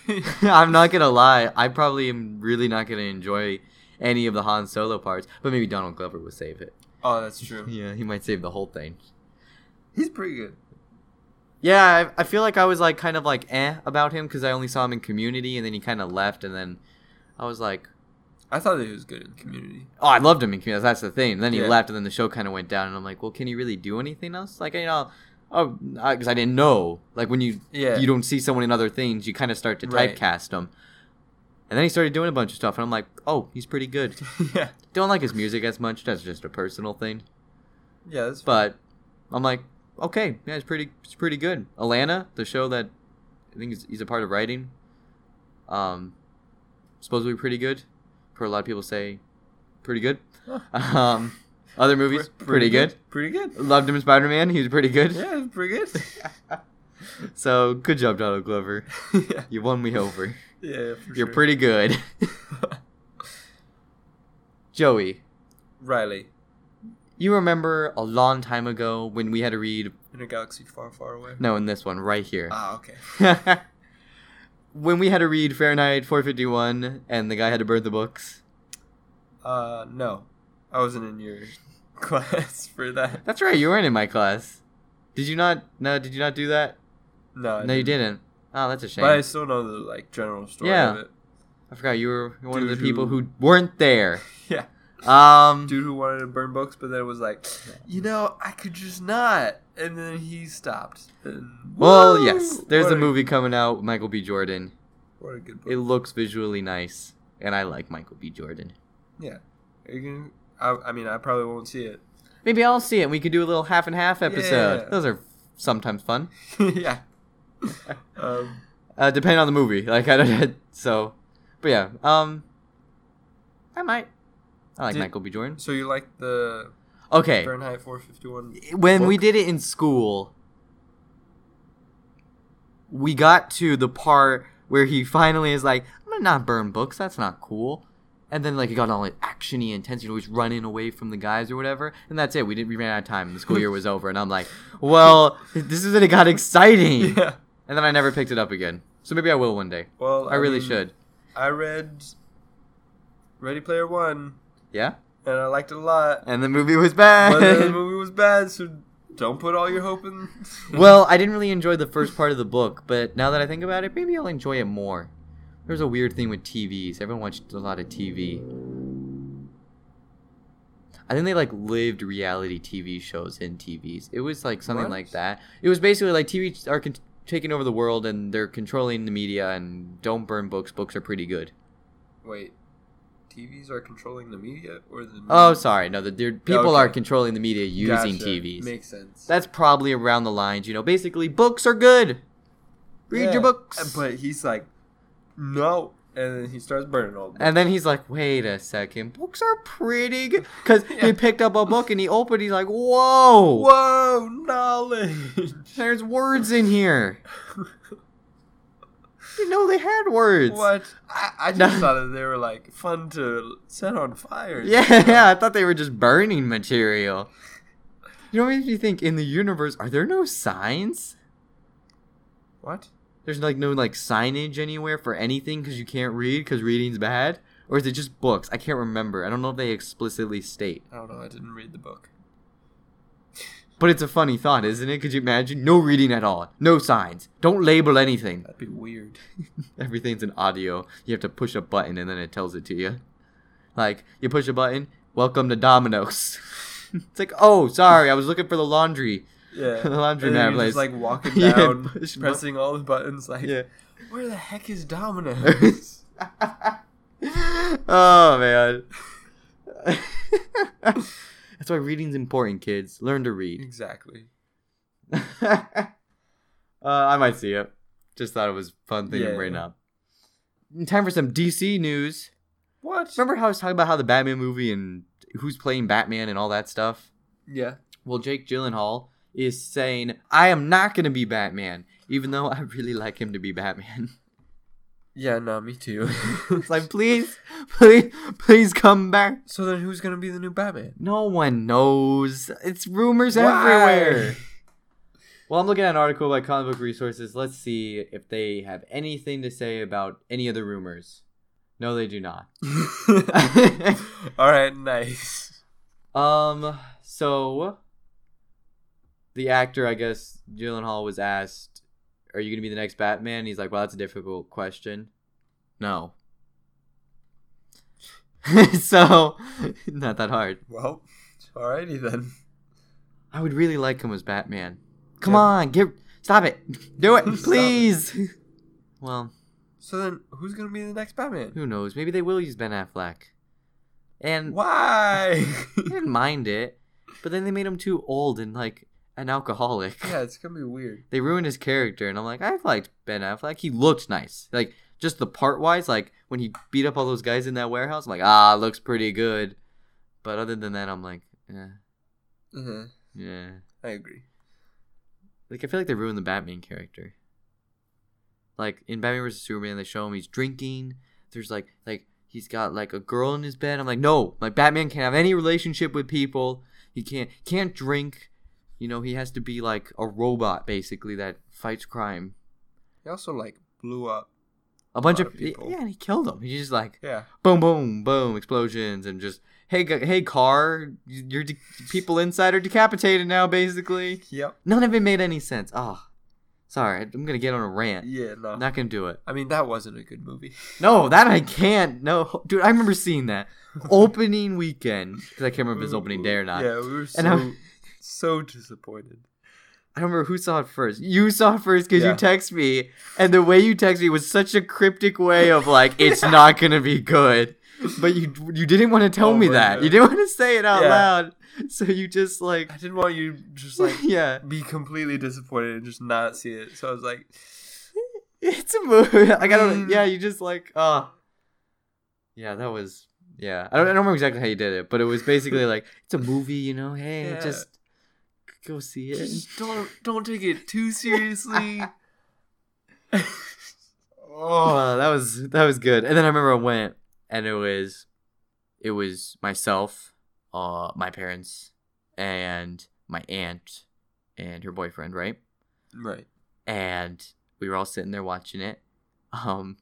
(laughs) I'm not gonna lie, I probably am really not gonna enjoy any of the Han Solo parts, but maybe Donald Glover would save it. oh, that's true. (laughs) Yeah, he might save the whole thing. He's pretty good. Yeah, I, I feel like I was like kind of like eh about him because I only saw him in Community, and then he kind of left, and then I was like, I thought that he was good in Community. oh, I loved him in Community. That's the thing. And then he Yeah. left, and then the show kind of went down, and I'm like, well, can he really do anything else? Like, you know, oh, because I, didn't know. Like when you Yeah, you don't see someone in other things, you kind of start to Right. typecast them. And then he started doing a bunch of stuff, and I'm like, oh, he's pretty good. (laughs) yeah, Don't like his music as much. That's just a personal thing. yeah. That's But I'm like, okay, yeah, it's pretty, it's pretty good. Atlanta, the show that I think he's, he's a part of writing, um, supposed to be pretty good. For a lot of people say, pretty good. Huh. (laughs) Um, other movies, Pre- pretty, good. Pretty good. Loved him in Spider Man. He was pretty good. Yeah, pretty good. (laughs) So good job, Donald Glover. (laughs) yeah, You won me over. (laughs) yeah. For You're sure. pretty good. Joey, Riley you remember a long time ago when we had to read in a galaxy far, far away. no in this one right here. Ah, okay. when we had to read Fahrenheit 451 and the guy had to burn the books. Uh, no, I wasn't in your (laughs) class for that. That's right, you weren't in my class. Did you not? No, did you not do that? No, I no, you didn't. Oh, that's a shame. But I still know the like general story Yeah. of it. I forgot you were one of the Dude people who- weren't there. (laughs) Yeah. Um, Dude who wanted to burn books, but then was like, you know, I could just not. And then he stopped. And well, Woo! yes, there's What a movie coming out. Michael B. Jordan. What a good book. It looks visually nice, and I like Michael B. Jordan. yeah. Are you gonna, I, I mean, I probably won't see it. Maybe I'll see it. We could do a little half and half episode. Yeah. Those are sometimes fun. (laughs) yeah. Um, Uh, depending on the movie. Like I don't. (laughs) So, but yeah. Um, I might. I like Did- Michael B. Jordan. so you like the Okay. Fahrenheit 451? when we did it in school, we got to the part where he finally is like, "I'm gonna not burn books. That's not cool." And then like it got all like actiony, intense. You know, he's running away from the guys or whatever. And that's it. We didn't. We ran out of time. The school year was over. And I'm like, "Well, this is when it got exciting." (laughs) Yeah. And then I never picked it up again. So maybe I will one day. Well, I really mean, should. I read Ready Player One, Yeah. and I liked it a lot. And the movie was bad. But the (laughs) movie was bad, so don't put all your hope in. (laughs) well, I didn't really enjoy the first part of the book, but now that I think about it, maybe I'll enjoy it more. There's a weird thing with TVs. Everyone watched a lot of TV. I think they like lived reality TV shows in TVs. It was like something What? like that. It was basically like TV are con- taking over the world and they're controlling the media and don't burn books. Books are pretty good. Wait, TVs are controlling the media or the? media? Oh, sorry. No, the they're- people are controlling the media using Gotcha. TVs. Makes sense. That's probably around the lines, you know. Basically, books are good. Read Yeah, your books. But he's like, no, and then he starts burning all. The and then he's like, "Wait a second, books are pretty good." Because (laughs) Yeah. he picked up a book and he opened. He's like, "Whoa, Whoa, knowledge! (laughs) there's words in here." (laughs) Didn't know they had words. what? I, I just No. thought that they were like fun to set on fire. Yeah, yeah. I thought they were just burning material. You know, what makes me think in the universe, are there no signs? What? There's like no like signage anywhere for anything because you can't read because reading's bad, or is it just books? I can't remember. I don't know if they explicitly state. I don't know. I didn't read the book. But it's a funny thought, isn't it? Could you imagine? No reading at all. No signs. Don't label anything. That'd be weird. (laughs) Everything's in audio. You have to push a button and then it tells it to you. Like, you push a button, welcome to Domino's. (laughs) it's like, oh, sorry, I was looking for the laundry. Yeah. The (laughs) laundry and then man place. just like walking (laughs) Yeah, down, push pressing all the buttons. Like, Yeah. where the heck is Domino's? (laughs) oh, man. That's why reading's important, kids. Learn to read. exactly. uh, I might see it. Just thought it was fun thing to Yeah. bring up. Time for some DC news. What? Remember how I was talking about how the Batman movie and who's playing Batman and all that stuff? Yeah. Well, Jake Gyllenhaal is saying, I am not going to be Batman, even though I really like him to be Batman. (laughs) Yeah. No, me too. it's like, (laughs) please, please, please come back. so then, who's gonna be the new Batman? No one knows. It's rumors Why? everywhere. (laughs) Well, I'm looking at an article by Comic Book Resources. Let's see if they have anything to say about any of the rumors. No, they do not. all right. Nice. um, so the actor, I guess, Gyllenhaal was asked, "Are you going to be the next Batman?" He's like, "Well, that's a difficult question." No. (laughs) so, (laughs) not that hard. Well, alrighty then. I would really like him as Batman. Come Yeah. on, get stop it. Do it, (laughs) Stop it. please. well, So then, who's gonna be the next Batman? who knows? Maybe they will use Ben Affleck. And Why? I didn't mind it, but then they made him too old and like an alcoholic. yeah, it's gonna be weird. They ruined his character, and I'm like, I've liked Ben Affleck. He looked nice, like just the part wise, like when he beat up all those guys in that warehouse. I'm like, ah, looks pretty good. But other than that, I'm like, eh, hmm yeah. I agree. Like I feel like they ruined the Batman character. Like in Batman vs Superman, they show him he's drinking. There's like like he's got like a girl in his bed. I'm like, no, like Batman can't have any relationship with people. He can't can't drink. You know, he has to be like a robot basically that fights crime. He also like blew up. A bunch lot of, of people. yeah, and he killed them. He's just like Yeah. boom, boom, boom, explosions, and just hey, gu- hey, car, your de- people inside are decapitated now. Basically, Yep. none of it made any sense. Oh, Sorry, I'm gonna get on a rant. Yeah, no. Not gonna do it. I mean, that wasn't a good movie. (laughs) No, that I can't. No, dude, I remember seeing that (laughs) opening weekend because I can't remember if it was opening day or not. Yeah, we were so And I'm- so disappointed. I don't remember who saw it first. You saw it first because Yeah. you text me, and the way you text me was such a cryptic way of like, (laughs) it's not gonna be good. But you you didn't want to tell Oh me that. You didn't want to say it out Yeah. loud. So you just like, I didn't want you just like (laughs) yeah, be completely disappointed and just not see it. So I was like, (laughs) it's a movie. I gotta, Mm. yeah. You just like, oh, yeah. That was, yeah. I don't, I don't remember exactly how you did it, but it was basically like, it's a movie, you know. Hey, just go see it. just don't don't take it too seriously. (laughs) Oh, that was that was good. And then I remember I went, and it was, it was myself, uh, my parents, and my aunt, and her boyfriend, right? right. And we were all sitting there watching it. Um,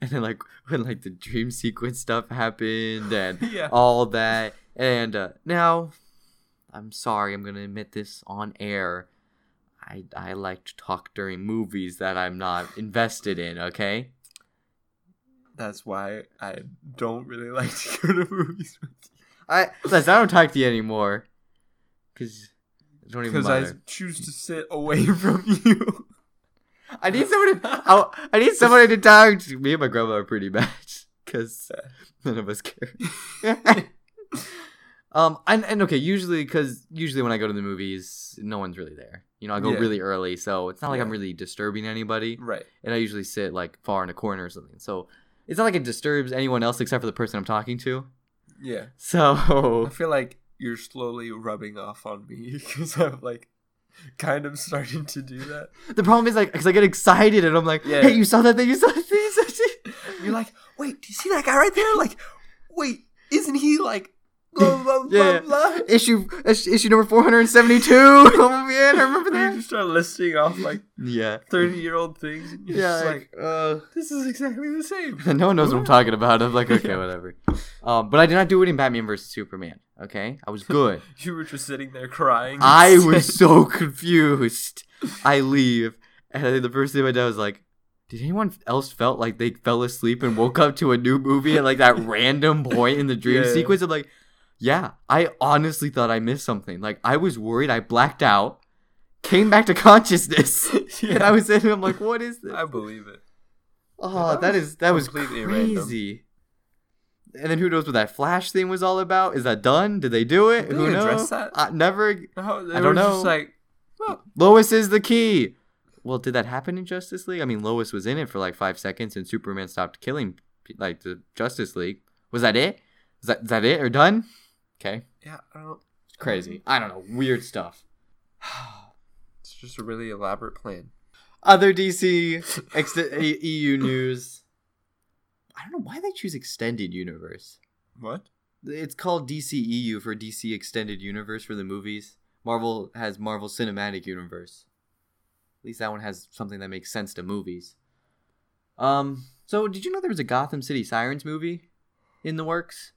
and then like when like the dream sequence stuff happened and (laughs) Yeah. all that, and uh, now, I'm sorry, I'm gonna admit this on air. I, I like to talk during movies that I'm not (sighs) invested in, okay? That's why I don't really (laughs) like to go to movies with you. I Les, I don't talk to you anymore. Cause it don't even Because I choose to sit away (laughs) from you. I, need somebody. I, I need somebody to talk to. Me and my grandma are pretty matched because none of us care. (laughs) um, and, and okay, usually because usually when I go to the movies, no one's really there. You know, I go Yeah. really early, so it's not like I'm really disturbing anybody. right. And I usually sit like far in a corner or something. So it's not like it disturbs anyone else except for the person I'm talking to. Yeah. (laughs) So I feel like you're slowly rubbing off on me (laughs) because I'm like kind of starting to do that. (laughs) The problem is like because I get excited and I'm like, Yeah. hey, you saw that thing? You saw that thing? You saw that thing?" You're like, wait, do you see that guy right there? Like, wait, isn't he like blah (laughs) blah blah Yeah. blah? issue issue number four hundred and seventy two. (laughs) oh man, I remember (laughs) You that. just start listing off like Yeah, thirty year old things. Yeah. just Like, like, uh, this is exactly the same. no one knows what I'm talking about. I'm like, okay, whatever. Um, but I did not do it in Batman versus Superman. Okay, I was good. You were just sitting there crying. I was so confused. I leave, and I think the first thing my dad was like, "Did anyone else felt like they fell asleep and woke up to a new movie at like that random point in the dream Yeah. sequence?" I'm like, "Yeah, I honestly thought I missed something. Like I was worried. I blacked out, came back to (laughs) consciousness, (laughs) and I was in. I'm like, what is this? I believe it. Oh, that that was that was completely random. crazy." And then who knows what that flash thing was all about? Is that done? Did they do it? Did who knows? that? I never. No, I don't know. Just like, well, Lois is the key. Well, did that happen in Justice League? I mean, Lois was in it for like five seconds, and Superman stopped killing like the Justice League. Was that it? Is that is that it or done? Okay, yeah, I don't. crazy. I don't know. Weird stuff. (sighs) It's just a really elaborate plan. Other DC (laughs) ex- EU news. I don't know why they choose extended universe. What? It's called DCEU for DC Extended Universe for the movies. Marvel has Marvel Cinematic Universe. At least that one has something that makes sense to movies. Um, so did you know there was a Gotham City Sirens movie in the works?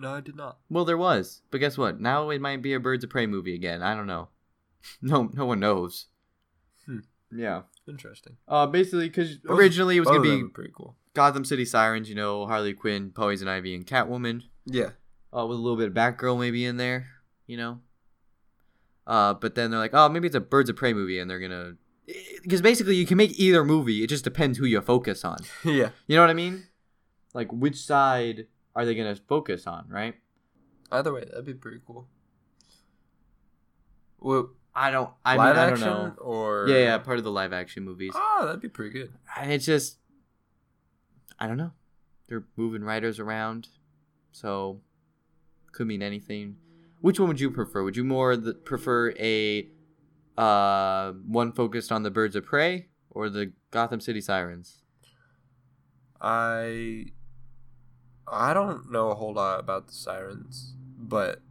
No, I did not. Well, there was, but guess what? Now it might be a Birds of Prey movie again. I don't know. (laughs) No, no one knows. Hmm. Yeah. Interesting. Uh, basically, because originally it was gonna be pretty cool. Gotham City Sirens. You know, Harley Quinn, Poison Ivy, and Catwoman. Yeah. uh, with a little bit of Batgirl maybe in there, you know. Uh, but then they're like, oh, maybe it's a Birds of Prey movie, and they're gonna, because basically you can make either movie. It just depends who you focus on. (laughs) yeah. You know what I mean? Like which side are they gonna focus on, right? Either way, that'd be pretty cool. Well, I don't. I live mean, I don't action know. or Yeah, yeah, part of the live action movies. Oh, that'd be pretty good. It's just, I don't know. They're moving writers around, so could mean anything. Which one would you prefer? Would you more the, prefer a uh one focused on the birds of prey or the Gotham City Sirens? I I don't know a whole lot about the sirens, but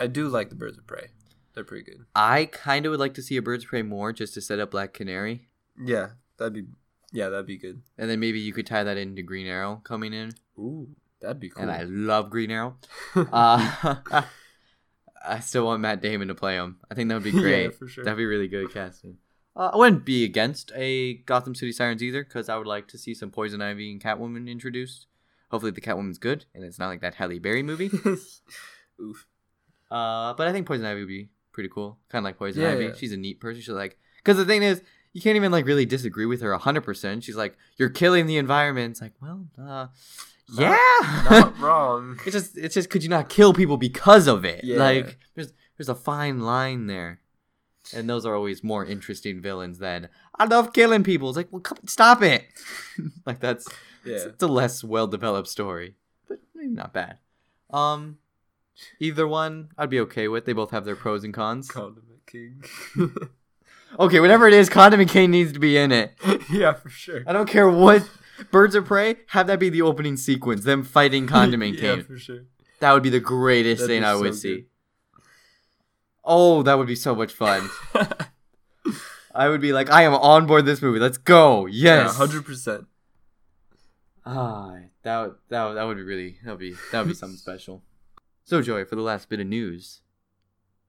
I do like the birds of prey. They're pretty good. I kind of would like to see a birds of prey more just to set up Black Canary, Yeah, that'd be yeah, that'd be good. and then maybe you could tie that into Green Arrow coming in. Ooh, that'd be cool. And I love Green Arrow. (laughs) Uh, (laughs) I still want Matt Damon to play him. I think that would be (laughs) great. Yeah, for sure. That'd be really good casting. Uh, I wouldn't be against a Gotham City Sirens either, because I would like to see some Poison Ivy and Catwoman introduced. Hopefully, the Catwoman's good, and it's not like that Halle Berry movie. (laughs) Oof. Uh, but I think Poison Ivy would be pretty cool. Kind of like Poison Yeah, Ivy. yeah. She's a neat person. She's like, because the thing is, you can't even like really disagree with her hundred percent. She's like, you're killing the environment. It's like, well, uh, yeah, Not (laughs) wrong. it's just, it's just, could you not kill people because of it? Yeah. Like, there's, there's a fine line there. And those are always more interesting villains than I love killing people. It's like, well, come, stop it. (laughs) like that's Yeah. it's a less well developed story, but maybe not bad. Um, either one I'd be okay with. They both have their pros and cons. Condiment King. (laughs) Okay, whatever it is, Condiment King needs to be in it. (laughs) yeah, for sure. I don't care what. Birds of Prey, have that be the opening sequence. Them fighting (laughs) Condiment yeah, King. for sure. That would be the greatest That'd thing I so would good. see. Oh, that would be so much fun. I would be like, I am on board this movie. Let's go. Yes. hundred percent. Ah, that would, that would, that would be really that would be that would be something (laughs) special. So Joy, for the last bit of news,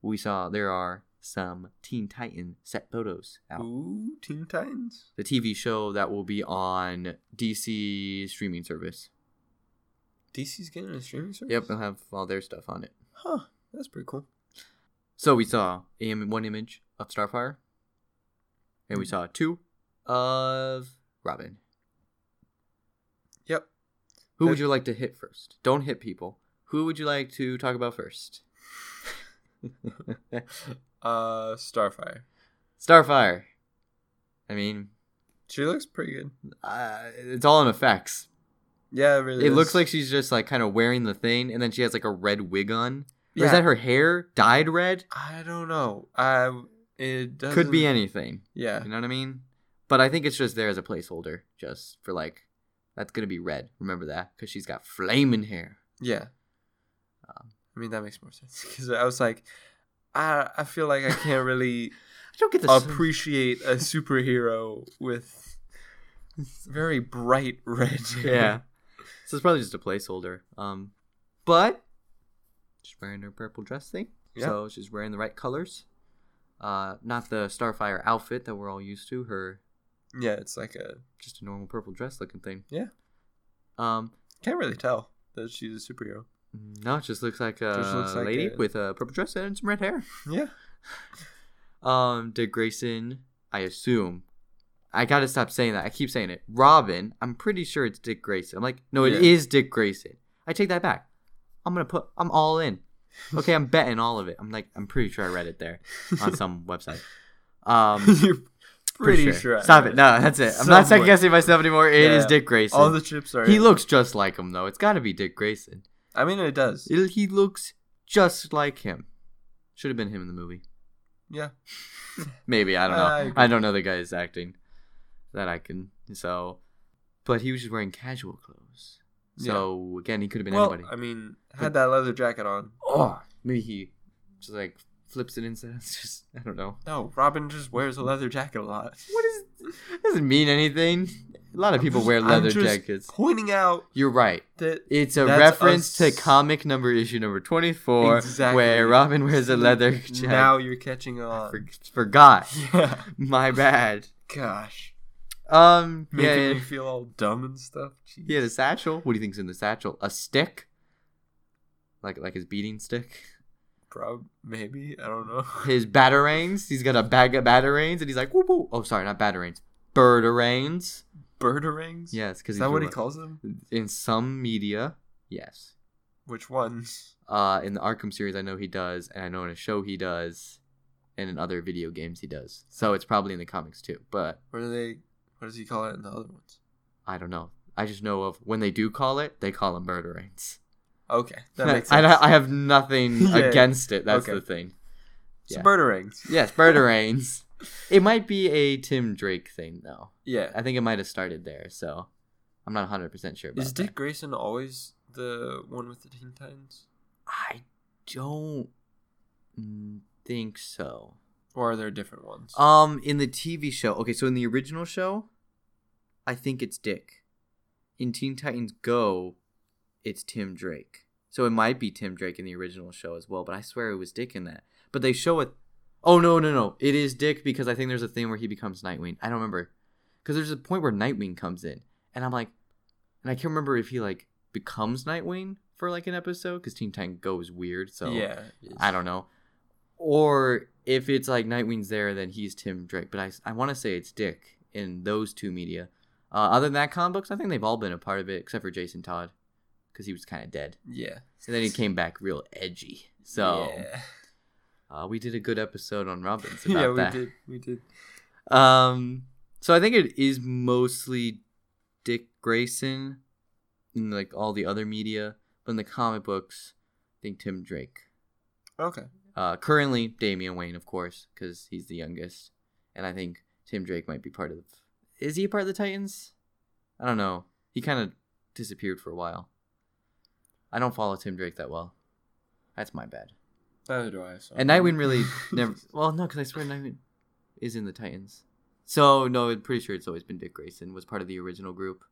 we saw there are some Teen Titan set photos out. Ooh, Teen Titans. The TV show that will be on DC streaming service. DC's getting a streaming service. Yep, they'll have all their stuff on it. Huh. That's pretty cool. So we saw a one image of Starfire, and we saw two of Robin. Who would you like to hit first? Don't hit people. Who would you like to talk about first? (laughs) Uh, Starfire. Starfire. I mean, She looks pretty good. uh, it's all in effects. Yeah, it really. It is. looks like she's just like kind of wearing the thing, and then she has like a red wig on. Or Yeah. is that her hair dyed red? I don't know. I. It doesn't. Could be anything. Yeah. You know what I mean? But I think it's just there as a placeholder, just for like, that's gonna be red. Remember that because she's got flaming hair. Yeah. Um, I mean that makes more sense because I was like, I I feel like I can't (laughs) really I don't get the appreciate a superhero with very bright red. hair. yeah. So it's probably just a placeholder. Um, but she's wearing her purple dress thing, Yeah. so she's wearing the right colors. Uh, not the Starfire outfit that we're all used to. Her Yeah, it's like a just a normal purple dress looking thing. Yeah. Um, can't really tell that she's a superhero. no, it just looks like a Just looks like lady a- with a purple dress and some red hair. Yeah. (laughs) Um, Dick Grayson, I assume. I gotta stop saying that. I keep saying it. Robin, I'm pretty sure it's Dick Grayson. I'm like, no, it is Yeah. Dick Grayson. I take that back. I'm gonna put. I'm all in. Okay, I'm betting all of it. I'm like, I'm pretty sure I read it there on (laughs) some website. Um, (laughs) You're pretty sure. I Stop it. No, that's it. I'm not second guessing myself anymore. It is Yeah. Dick Grayson. All the chips are. he in. looks just like him though. It's got to be Dick Grayson. I mean, it does. It, he looks just like him. Should have been him in the movie. Yeah. (laughs) Maybe I don't know. I I, don't know the guy's acting that I can. So, but he was just wearing casual clothes. So again, he could have been well, anybody. I mean, had that leather jacket on. oh, maybe he just like flips it inside. It's (laughs) just I don't know. No, Robin just wears a leather jacket a lot. What is? It doesn't mean anything. A lot of people wear I'm leather just jackets. Pointing out You're right. that It's a reference us- to comic number issue number 24 Exactly. where Robin wears a leather jacket. now you're catching on. for- forgot. (laughs) Yeah. My bad. Gosh. Um, Making yeah, me feel all dumb and stuff. Jeez. he had a satchel. What do you think's in the satchel? A stick? Like like his beating stick? Prob maybe. I don't know. (laughs) His batarangs. He's got a bag of batarangs, and he's like, whoop whoop. Oh, sorry, not batarangs. Birdarangs. Birdarangs? Yes, because Is that what he calls them? In some media, yes. Which ones? Uh, in the Arkham series, I know he does, and I know in a show he does, and in other video games he does. So it's probably in the comics too, but What do they? What does he call it in the other ones? I don't know. I just know of when they do call it, they call them birdarangs. Okay, that (laughs) makes I, sense. I have nothing (laughs) Yeah. against it. That's Okay. the thing. Yeah. birdarangs. (laughs) Yes, birdarangs. it might be a Tim Drake thing though. Yeah. I think it might have started there, so I'm not 100 percent sure about Is that. Dick Grayson always the one with the Teen Titans, I don't think so. or are there different ones? Um, in the TV show, okay, so in the original show, I think it's Dick. In Teen Titans Go, it's Tim Drake. So it might be Tim Drake in the original show as well, but I swear it was Dick in that. But they show it. Oh no no no! It is Dick because I think there's a thing where he becomes Nightwing. I don't remember because there's a point where Nightwing comes in, and I'm like, and I can't remember if he like becomes Nightwing for like an episode because Teen Titan Go is weird. So yeah. I don't know, or if it's like Nightwing's there, then he's Tim Drake. But I I want to say it's Dick in those two media. Uh, other than that, comic books, I think they've all been a part of it except for Jason Todd because he was kind of dead, Yeah. and then he came back real edgy. So. yeah, Uh, we did a good episode on Robins (laughs) about yeah we that. did. We did. Um, so I think it is mostly Dick Grayson in like all the other media, but in the comic books, I think Tim Drake. Okay. Uh, currently Damian Wayne, of course, because he's the youngest, and I think Tim Drake might be part of. Is he a part of the Titans? I don't know. He kind of disappeared for a while. I don't follow Tim Drake that well. That's my bad. Neither do I. So. And Nightwing really (laughs) never. Well, no, because I swear Nightwing is in the Titans. So no, I'm pretty sure it's always been Dick Grayson was part of the original group.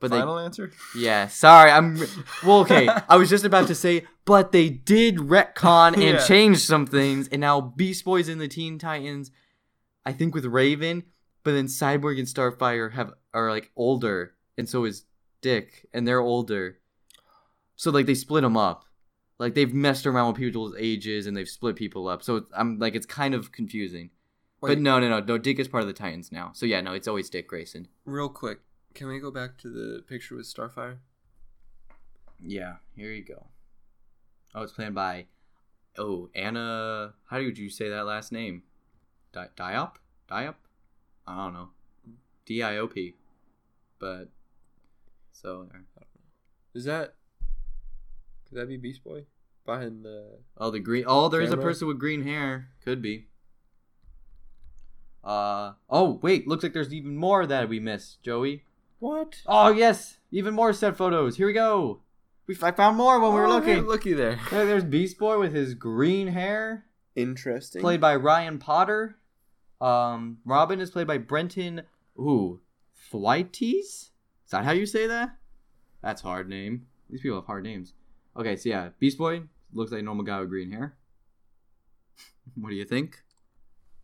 But Final answer. they, yeah, sorry, I'm. (laughs) Well, okay, I was just about to say, but they did retcon and Yeah. change some things, and now Beast Boy's in the Teen Titans. I think with Raven, but then Cyborg and Starfire have are like older, and so is Dick, and they're older. So like they split them up, like they've messed around with people's ages and they've split people up. So I'm like it's kind of confusing. Wait, But no, no, no, no. Dick is part of the Titans now. So yeah, no, it's always Dick Grayson. real quick, can we go back to the picture with Starfire? Yeah, here you go. Oh, it's played by oh Anna. How did you say that last name? Di- Diop? Diop? I don't know. D I O P. But so is that? Could that be Beast Boy behind the? Oh, the green. Oh, there is a person with green hair. Could be. Uh oh, wait. Looks like there's even more that we missed, Joey. What? Oh yes, even more set photos. Here we go. We I found more when we were Oh, looking. hey, looky there. There- There's Beast Boy with his green hair, Interesting. played by Ryan Potter. Um, Robin is played by Brenton. Ooh, Thwaites? Is that how you say that? That's a hard name. These people have hard names. Okay, so yeah, Beast Boy looks like a normal guy with green hair. (laughs) what do you think?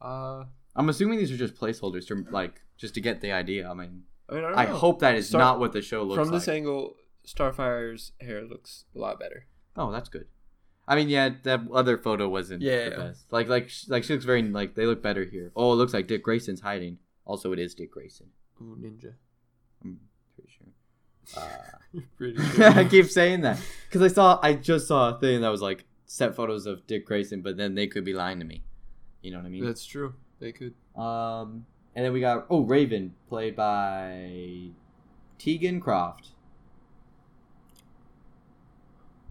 Uh, I'm assuming these are just placeholders to like just to get the idea. I mean, I mean, I, I hope that is Star- not what the show looks like. from like. this angle, Starfire's hair looks a lot better. Oh, that's good. I mean, yeah, that other photo wasn't Yeah. the best. Like, like, like she looks very like they look better here. Oh, it looks like Dick Grayson's hiding. Also, it is Dick Grayson. Ooh, ninja. I'm pretty sure. Uh, (laughs) Pretty (laughs) I keep saying that because I saw, I just saw a thing that was like set photos of Dick Grayson, but then they could be lying to me. You know what I mean? That's true. They could. Um, and then we got oh Raven played by Teagan Croft.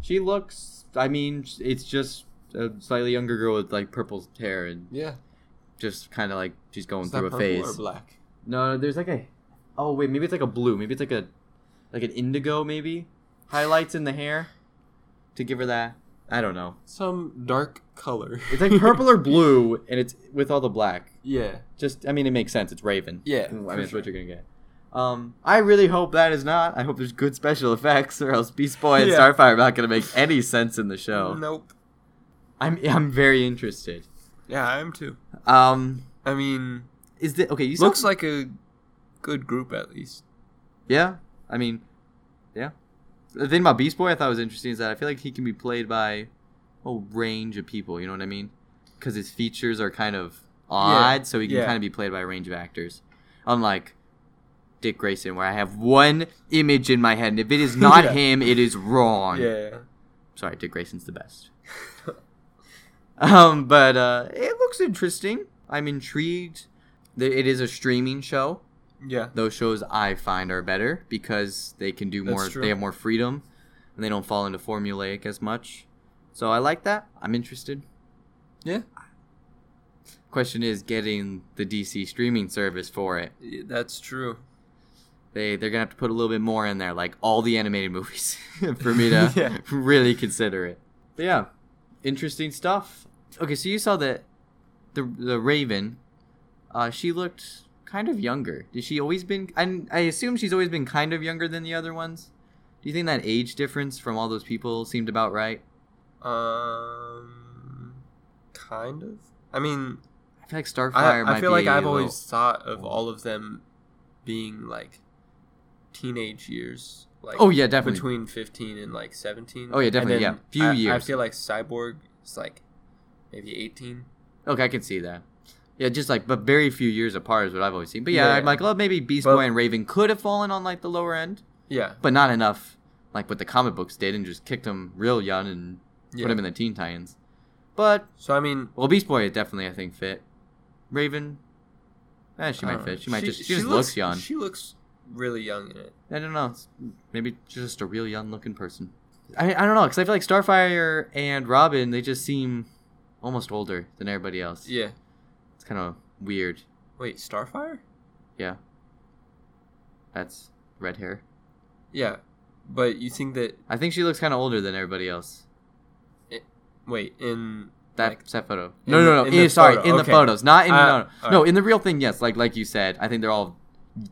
She looks. I mean, it's just a slightly younger girl with like purple hair and Yeah. just kind of like she's going through a phase. or black? No, there's like a. Oh wait, maybe it's like a blue. Maybe it's like a, like an indigo. Maybe highlights in the hair, to give her that. I don't know. Some dark color. It's like purple or (laughs) blue, and it's with all the black. yeah. Just, I mean, it makes sense. It's Raven. Yeah, I mean, that's sure. what you're gonna get. Um, I really hope that is not. I hope there's good special effects, or else Beast Boy and Yeah. Starfire are not gonna make any sense in the show. Nope. I'm, I'm very interested. Yeah, I am too. Um, I mean, is the okay? You looks like a good group at least. Yeah, I mean, yeah. The thing about Beast Boy I thought was interesting is that I feel like he can be played by a range of people. You know what I mean? Because his features are kind of odd, so he can yeah. kind of be played by a range of actors. Unlike Dick Grayson, where I have one image in my head, and if it is (laughs) not Yeah. him, it is wrong. Yeah. Sorry, Dick Grayson's the best. (laughs) um, but uh, it looks interesting. I'm intrigued. It is a streaming show Yeah. those shows I find are better because they can do more. They have more freedom, and they don't fall into formulaic as much. So I like that. I'm interested. Yeah. Question is getting the DC streaming service for it. Yeah, That's true. They they're gonna have to put a little bit more in there, like all the animated movies, (laughs) for me (laughs) to Yeah. really consider it. But yeah, interesting stuff. Okay, so you saw that the the Raven. Uh, she looked kind of younger. Did she always been? I I assume she's always been kind of younger than the other ones. Do you think that age difference from all those people seemed about right? Um, kind of. I mean, I feel like Starfire I, I feel like I've a always little- thought of all of them being like teenage years. Like Oh yeah, definitely. between 15 and like 17. Oh, yeah, definitely, yeah. Few I, I feel like Cyborg is like maybe 18. Okay, I can see that. Yeah, just like but very few years apart is what I've always seen. But yeah, Yeah. I'm like, well, maybe Beast But- Boy and Raven could have fallen on like the lower end, Yeah. but not enough, like what the comic books did, and just kicked him real young and yeah. put him in the Teen Titans. But so I mean, well, Beast Boy definitely I think fit. Raven, eh, she might don't fit. know. She might just she, just looks, young. She looks really young in it. I don't know. It's maybe just a real young looking person. I I don't know because I feel like Starfire and Robin they just seem almost older than everybody else. Yeah. Kind of weird. Wait, Starfire? Yeah. That's red hair. Yeah. But you think that I think she looks kind of older than everybody else. wait, in That Like, set photo. No, no, no. in in- the sorry, photo, in the okay. photos, not in Uh, no, no, no, right. in the real thing. Yes, like like you said, I think they're all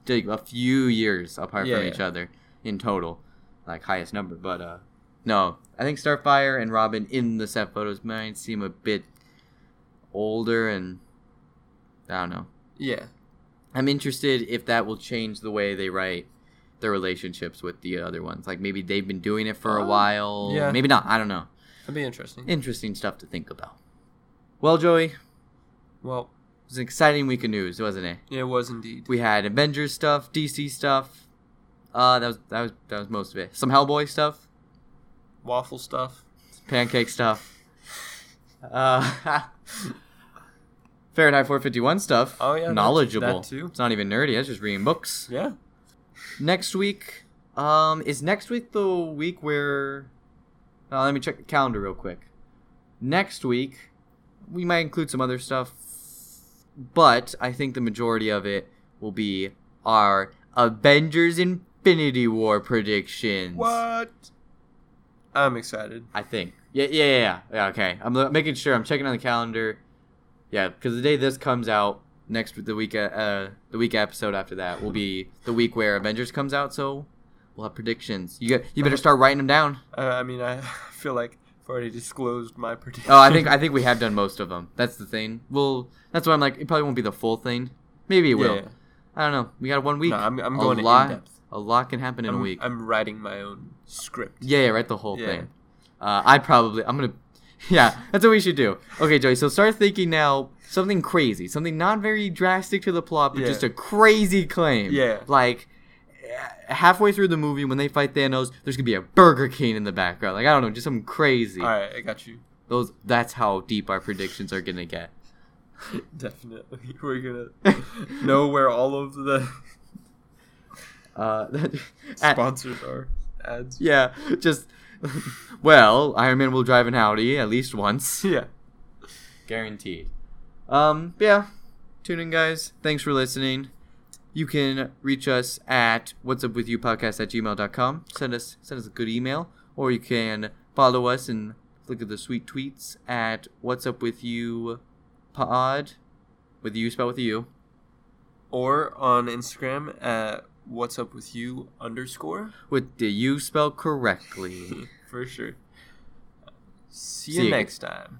like, a few years apart Yeah, from yeah. each other in total, like highest number. But uh, no, I think Starfire and Robin in the set photos might seem a bit older, and I don't know. yeah. I'm interested if that will change the way they write their relationships with the other ones. Like maybe they've been doing it for a Oh, while. yeah. Maybe not. I don't know. That'd be interesting. Interesting stuff to think about. Well, Joey, Well, it was an exciting week of news, wasn't it? it was indeed. We had Avengers stuff, DC stuff. Uh, that was that was that was most of it. Some Hellboy stuff, Waffle stuff. pancake stuff. Uh, (laughs) Fahrenheit 451 stuff. Oh, yeah, knowledgeable. that too. It's not even nerdy. That's just reading books. Yeah. Next week, um, is next week the week where? Uh, let me check the calendar real quick. Next week, we might include some other stuff, but I think the majority of it will be our Avengers Infinity War predictions. What? I'm excited. I think. Yeah, yeah, yeah, yeah. yeah okay, I'm making sure. I'm checking on the calendar. Yeah, because the day this comes out, next the week, uh, the week episode after that will be the week where Avengers comes out. So we'll have predictions. You get, you better start writing them down. Uh, I mean, I (laughs) feel like I've already disclosed my prediction. Oh, I think I (laughs) think we have done most of them. That's the thing. Well, that's why I'm like, it probably won't be the full thing. Maybe it will. Yeah. I don't know. We got one week. No, I'm, I'm a going lot, in depth. A lot can happen in I'm, a week. I'm writing my own script. Yeah, yeah, write the whole Yeah. thing. Uh, I probably, I'm gonna, (laughs) yeah, that's what we should do. Okay, Joey, so start thinking now something crazy, something not very drastic to the plot, but Yeah. just a crazy claim. Yeah. Like, eh, halfway through the movie when they fight Thanos, there's gonna be a Burger King in the background. Like, I don't know, just something crazy. All right, I got you. Those, that's how deep our predictions are gonna get. (laughs) Definitely, we're gonna (laughs) know where all of the Uh, at- sponsors are. Ads. yeah, just, (laughs) well, Iron Man will drive an Audi at least once. (laughs) Yeah. guaranteed. Um, yeah. Tune in, guys. Thanks for listening. You can reach us at what's up with you podcast at gmail.com. Send us send us a good email. Or you can follow us and look at the sweet tweets at what's up with you pod. With you spelled with you. Or on Instagram at what's up with you underscore With the you spelled correctly. (laughs) for sure. See, See you you. next time.